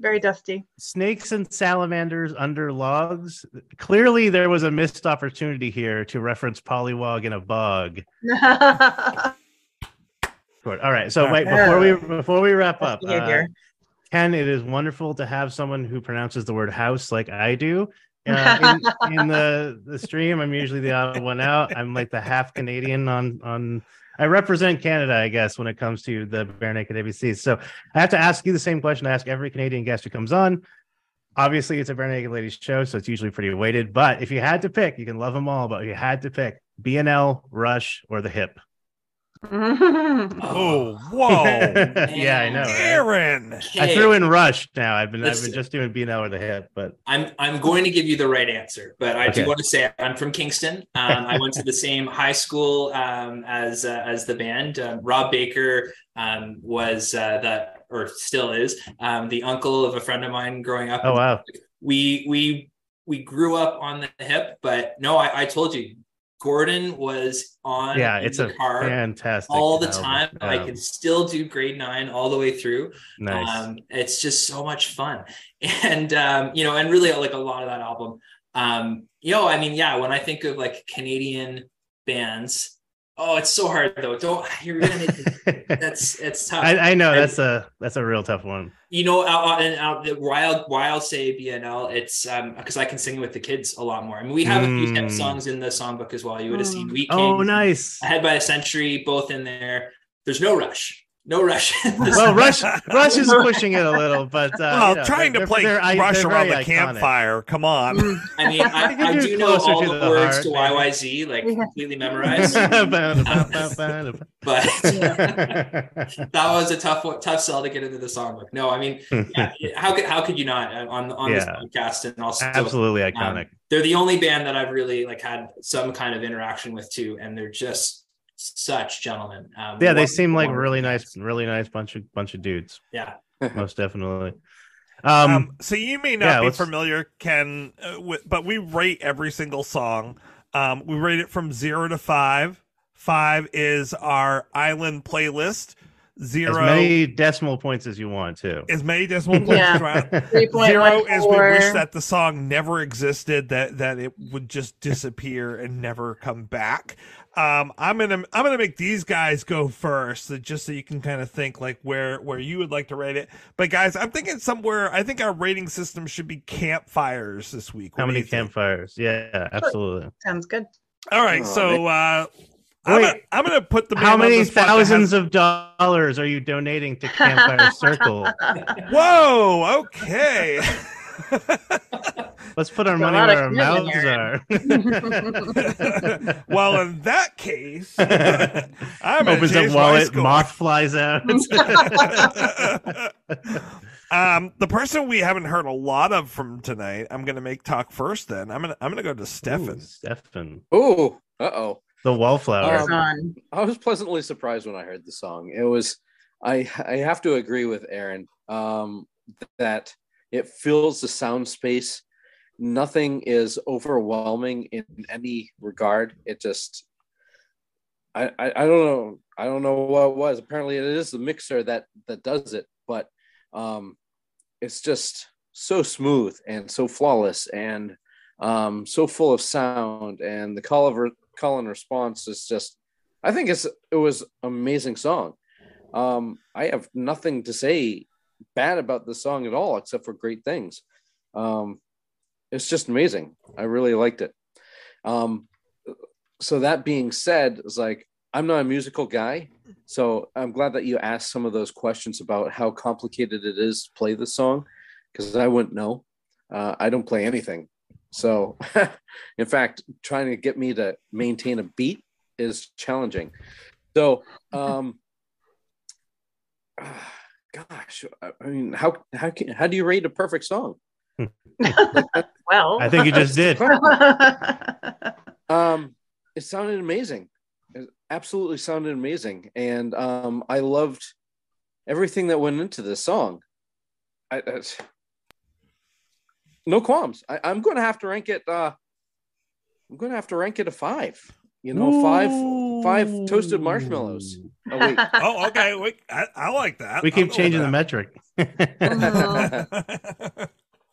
Very dusty. snakes and salamanders under logs. Clearly, there was a missed opportunity here to reference Pollywog in a bog. All right, so wait before we before we wrap up. uh, Ken, it is wonderful to have someone who pronounces the word house like I do. Uh, in, in the the stream, I'm usually the odd one out. I'm like the half Canadian on on. I represent Canada, I guess, when it comes to the Bare Naked ABC. So I have to ask you the same question I ask every Canadian guest who comes on. Obviously, it's a Barenaked Ladies show, so it's usually pretty weighted. But if you had to pick, you can love them all. But if you had to pick, BNL, Rush, or the Hip. Oh, whoa, yeah, I know. right? Aaron. I threw in Rush now. I've been I've Listen. been just doing BNL or the Hip, but I'm I'm going to give you the right answer, but I Okay. do want to say I'm from Kingston. Um, I went to the same high school um, as uh, as the band. Um, Rob Baker um, was uh, the or still is um, the uncle of a friend of mine growing up. oh wow, We we we grew up on the hip, but no, I, I told you, Gordon was on. yeah, it's the a car fantastic all the album. time. I can still do grade nine all the way through. nice. Um, it's just so much fun, and um, you know, and really like a lot of that album. Um, you know, I mean, yeah, when I think of like Canadian bands, oh, it's so hard though. Don't you're gonna make that's it's tough. I, I know And- that's a that's a real tough one. you know, out, and out, why I'll, why I'll say BNL, it's um because I can sing with the kids a lot more. I mean, we have a few hip Mm. songs in the songbook as well. You would have seen Mm. Wheat Oh, nice. Ahead by a Century, both in there. There's no rush, no rush. Well, Rush Rush is pushing it a little, but uh, well, you know, trying they're- to play they're- I- Rush they're around the iconic. campfire. Come on. I mean, I, You can I do do know all to the, the words Heart, to. YYZ, like Yeah. completely memorized. But that was a tough tough sell to get into the songbook. No, I mean, yeah, how could how could you not uh, on on this podcast and also Absolutely um, iconic. they're the only band that I've really like had some kind of interaction with too, and they're just such gentlemen. Um, yeah, they seem like really nice, really nice bunch of bunch of dudes. Yeah, Most definitely. Um, Um, so you may not yeah, be let's- familiar, Ken, uh, with, but we rate every single song. Um, we rate it from zero to five. Five is our island playlist. Zero As many decimal points as you want to. as many decimal points Yeah. as you want. Three point Zero one is we wish that the song never existed, that that it would just disappear and never come back. Um, I'm gonna I'm gonna make these guys go first, so just so you can kind of think like where where you would like to rate it. But guys, I'm thinking somewhere. I think our rating system should be campfires this week. How What do many you think? campfires? Yeah, absolutely. Sounds good. All right, Oh, so uh, I'm, Wait. gonna, I'm gonna put the How many the thousands has- of dollars are you donating to Campfire Circle? Whoa, okay. Let's put our money where our mouths here. are. well, in that case, I'm Opens up wallet, moth flies out. um, the person we haven't heard a lot of from tonight, I'm gonna make talk first. Then I'm gonna I'm gonna go to Ooh, Stefan. Stefan. Oh, uh oh. The wallflower. Um. I was pleasantly surprised when I heard the song. It was, I I have to agree with Aaron um, that it fills the sound space. Nothing is overwhelming in any regard. It just, I, I I don't know. I don't know what it was. Apparently, it is the mixer that that does it, but um, it's just so smooth and so flawless and um, so full of sound. And the call of call and response is just I think it's it was amazing song. Um, I have nothing to say bad about the song at all, except for great things. Um, it's just amazing. I really liked it. Um, so that being said, it's like I'm not a musical guy, so I'm glad that you asked some of those questions about how complicated it is to play the song, because I wouldn't know. Uh, I don't play anything, so in fact, trying to get me to maintain a beat is challenging. So, um, gosh, I I mean, how how can how do you rate a perfect song? well, I think you just did. Um, it sounded amazing. It absolutely sounded amazing, and um, I loved everything that went into this song. I, I no qualms. I, I'm going to have to rank it. Uh, I'm going to have to rank it a five. You know, five five toasted marshmallows. Oh wait, oh, okay. Wait, I, I like that. We keep changing the metric. that.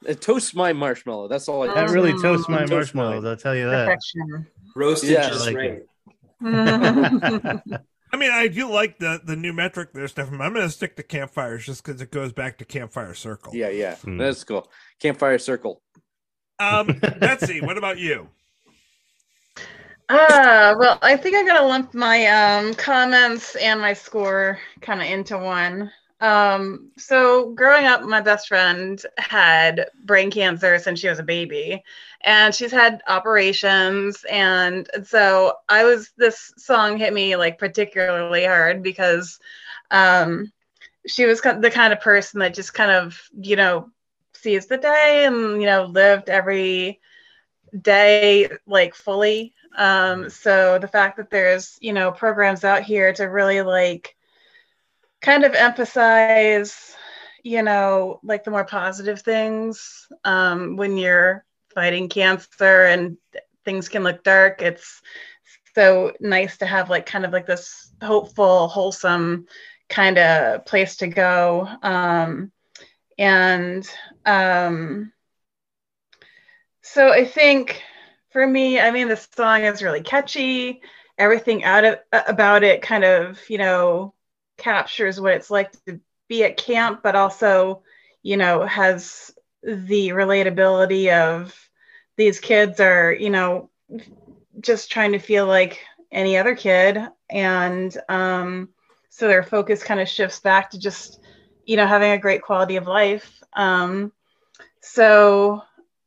it toasts my marshmallow. That's all I. That do. really toasts my Toast marshmallows. I'll tell you that. Perfection. Roasted Yeah, just like right. it. I mean, I do like the the new metric there, Stefan. I'm going to stick to campfires just because it goes back to campfire circle. Yeah, yeah, Hmm. that's cool. Campfire circle. Um, Betsy, what about you? Ah, well, I think I'm gonna lump my um, comments and my score kind of into one. Um, so growing up, my best friend had brain cancer since she was a baby, and she's had operations, and so I was this song hit me like particularly hard because um, she was the kind of person that just kind of you know seize the day and you know lived every day like fully um so the fact that there's you know programs out here to really like kind of emphasize you know like the more positive things um when you're fighting cancer and things can look dark it's so nice to have like kind of like this hopeful wholesome kind of place to go. Um and um so i think for me i mean the song is really catchy. Everything out of about it kind of you know captures what it's like to be at camp but also you know has the relatability of these kids are you know just trying to feel like any other kid. And um so their focus kind of shifts back to just you know having a great quality of life. Um so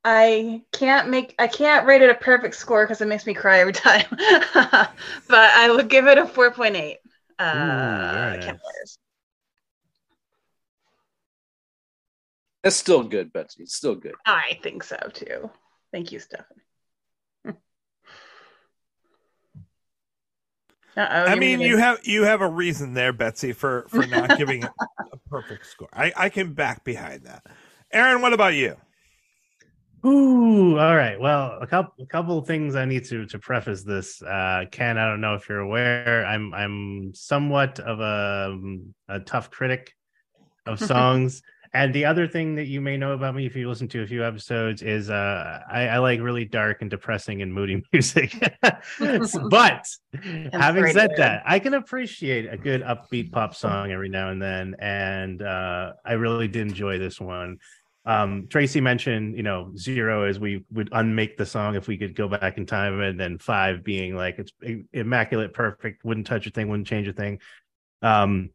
I can't make I can't rate it a perfect score because it makes me cry every time. but I would give it a 4.8. Uh very nice. That's still good, Betsy. It's still good. I think so too. Thank you, Stephanie. Uh-oh, I you mean, muted. you have you have a reason there, Betsy, for for not giving it a perfect score. I I can back behind that. Aaron, what about you? Ooh, all right. Well, a couple a couple of things I need to to preface this. Uh Ken, I don't know if you're aware, I'm I'm somewhat of a a tough critic of songs. and the other thing that you may know about me if you listen to a few episodes is uh I, I like really dark and depressing and moody music. but having said good. that, I can appreciate a good upbeat pop song every now and then. And uh I really did enjoy this one um tracy mentioned you know zero is we would unmake the song if we could go back in time and then five being like it's immaculate perfect wouldn't touch a thing wouldn't change a thing. Um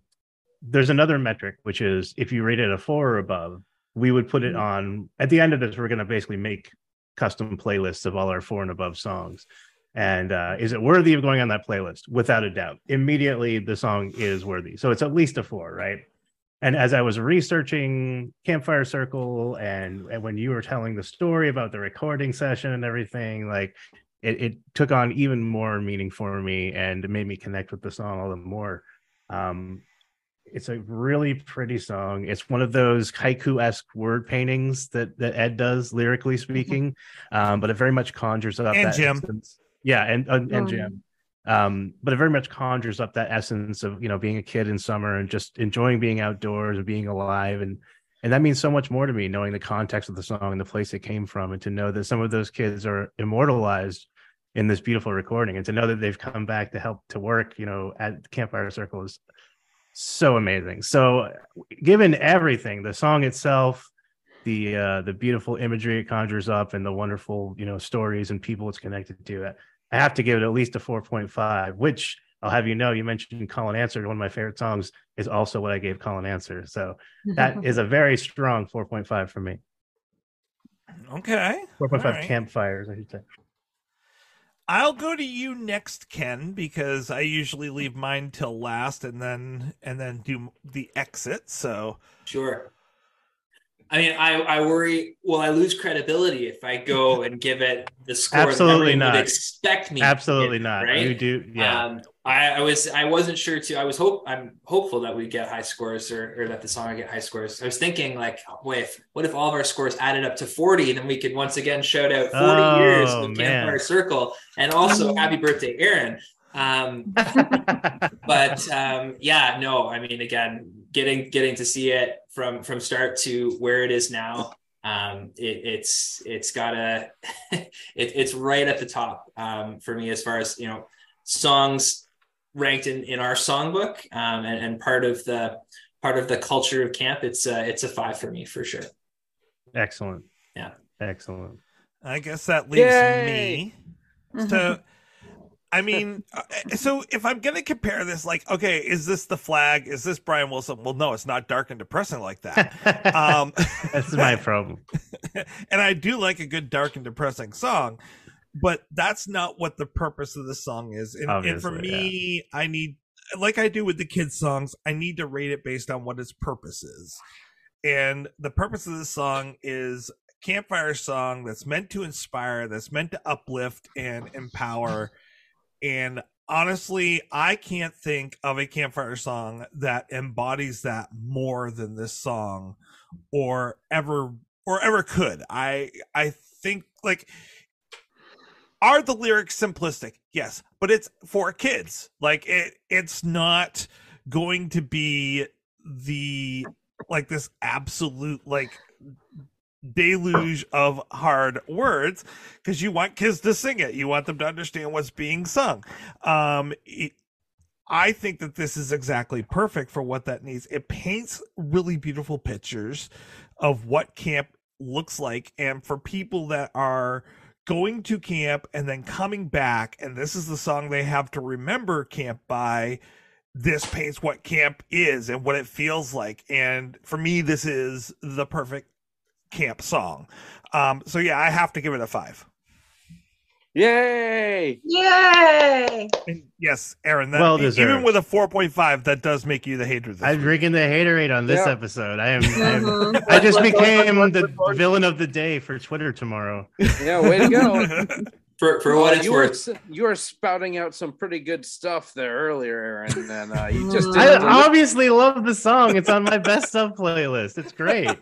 there's another metric which is if you rate it a four or above we would put it on at the end of this we're going to basically make custom playlists of all our four and above songs. And uh, is it worthy of going on that playlist? Without a doubt. Immediately the song is worthy. So it's at least a four right and as I was researching Campfire Circle and, and when you were telling the story about the recording session and everything, like it, it took on even more meaning for me and it made me connect with the song all the more. Um, it's a really pretty song. It's one of those haiku-esque word paintings that that Ed does, lyrically speaking, um, but it very much conjures up And that Jim. Yeah, and and, and Mm. Jim um but it very much conjures up that essence of you know being a kid in summer and just enjoying being outdoors and being alive. And and that means so much more to me knowing the context of the song and the place it came from and to know that some of those kids are immortalized in this beautiful recording and to know that they've come back to help to work you know at campfire circle is so amazing. So given everything the song itself the uh the beautiful imagery it conjures up and the wonderful you know stories and people it's connected to I have to give it at least a 4.5, which I'll have you know, you mentioned Call and Answer. One of my favorite songs is also what I gave Call and Answer. So that is a very strong 4.5 for me. Okay. 4.5 All right. campfires, I should say. I'll go to you next, Ken, because I usually leave mine till last and then and then do the exit. So Sure. I mean, I, I worry. Will I lose credibility if I go and give it the score Absolutely that everyone not. would expect me? to Absolutely give, not. Right? You do. Yeah. Um, I, I was I wasn't sure too. I was hope I'm hopeful that we get high scores or, or that the song would get high scores. I was thinking like, oh, boy, if what if all of our scores added up to 40, then we could once again shout out 40 Oh, years of. Campfire Circle and also happy birthday, Aaron. Um, but um, yeah, no, I mean, again, getting getting to see it from from start to where it is now, um, it, it's it's got a it, it's right at the top um, for me as far as you know songs ranked in in our songbook um, and, and part of the part of the culture of camp. It's uh, it's a five for me for sure. Excellent. Yeah. Excellent. I guess that leaves Yay! me. So, I mean, uh, so if I'm going to compare this, like, okay, is this the flag? Is this Brian Wilson? Well, no, it's not dark and depressing like that. Um, That's my problem. and I do like a good dark and depressing song, but that's not what the purpose of the song is. And, and for me, I need, like I do with the kids' songs, I need to rate it based on what its purpose is. And the purpose of this song is a campfire song that's meant to inspire, that's meant to uplift and empower. And honestly, I can't think of a campfire song that embodies that more than this song or ever or ever could. I I think like are the lyrics simplistic? Yes, but it's for kids. Like it it's not going to be the like this absolute like deluge of hard words because you want kids to sing it. You want them to understand what's being sung. Um it, I think that this is exactly perfect for what that needs. It paints really beautiful pictures of what camp looks like and for people that are going to camp and then coming back and this is the song they have to remember camp by this paints what camp is and what it feels like and for me this is the perfect camp song um so yeah i have to give it a five Yay! Yay! and yes aaron that Well even with a 4.5 that does make you the hater this I'm week. drinking the haterade on this Yeah. episode. I am. I, am. I just Let's- let's- became the villain of the day for Twitter tomorrow. Yeah, way to go. For for Well, what it's you were worth, s- you were spouting out some pretty good stuff there earlier, Aaron. and then uh, you just didn't I obviously love the song. It's on my best of playlist. It's great.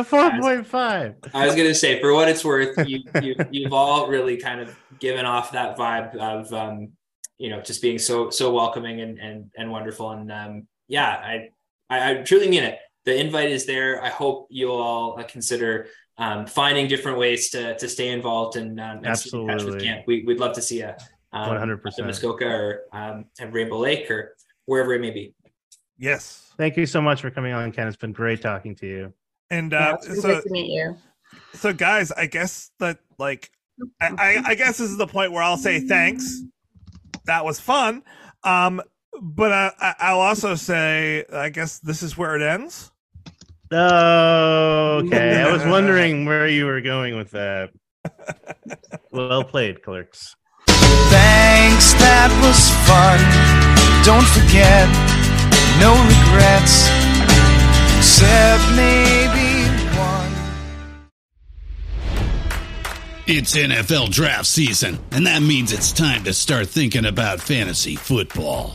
The four point five. I was gonna say, for what it's worth, you, you you've all really kind of given off that vibe of um, you know just being so so welcoming and and and wonderful. And um, yeah, I, I I truly mean it. The invite is there. I hope you'll all uh, consider um, finding different ways to to stay involved and, um, and stay in with camp. We, we'd love to see you. Um, 100%. Muskoka or um, at Rainbow Lake or wherever it may be. Yes. Thank you so much for coming on, Ken. It's been great talking to you. And uh, it's really so good to meet you. so guys, I guess that like I, I I guess this is the point where I'll say thanks. That was fun. Um, but uh, I, I'll also say I guess this is where it ends. Oh, Okay, I was wondering where you were going with that. Well played, clerks. Thanks, that was fun. Don't forget, no regrets, except maybe one. It's NFL draft season, and that means it's time to start thinking about fantasy football.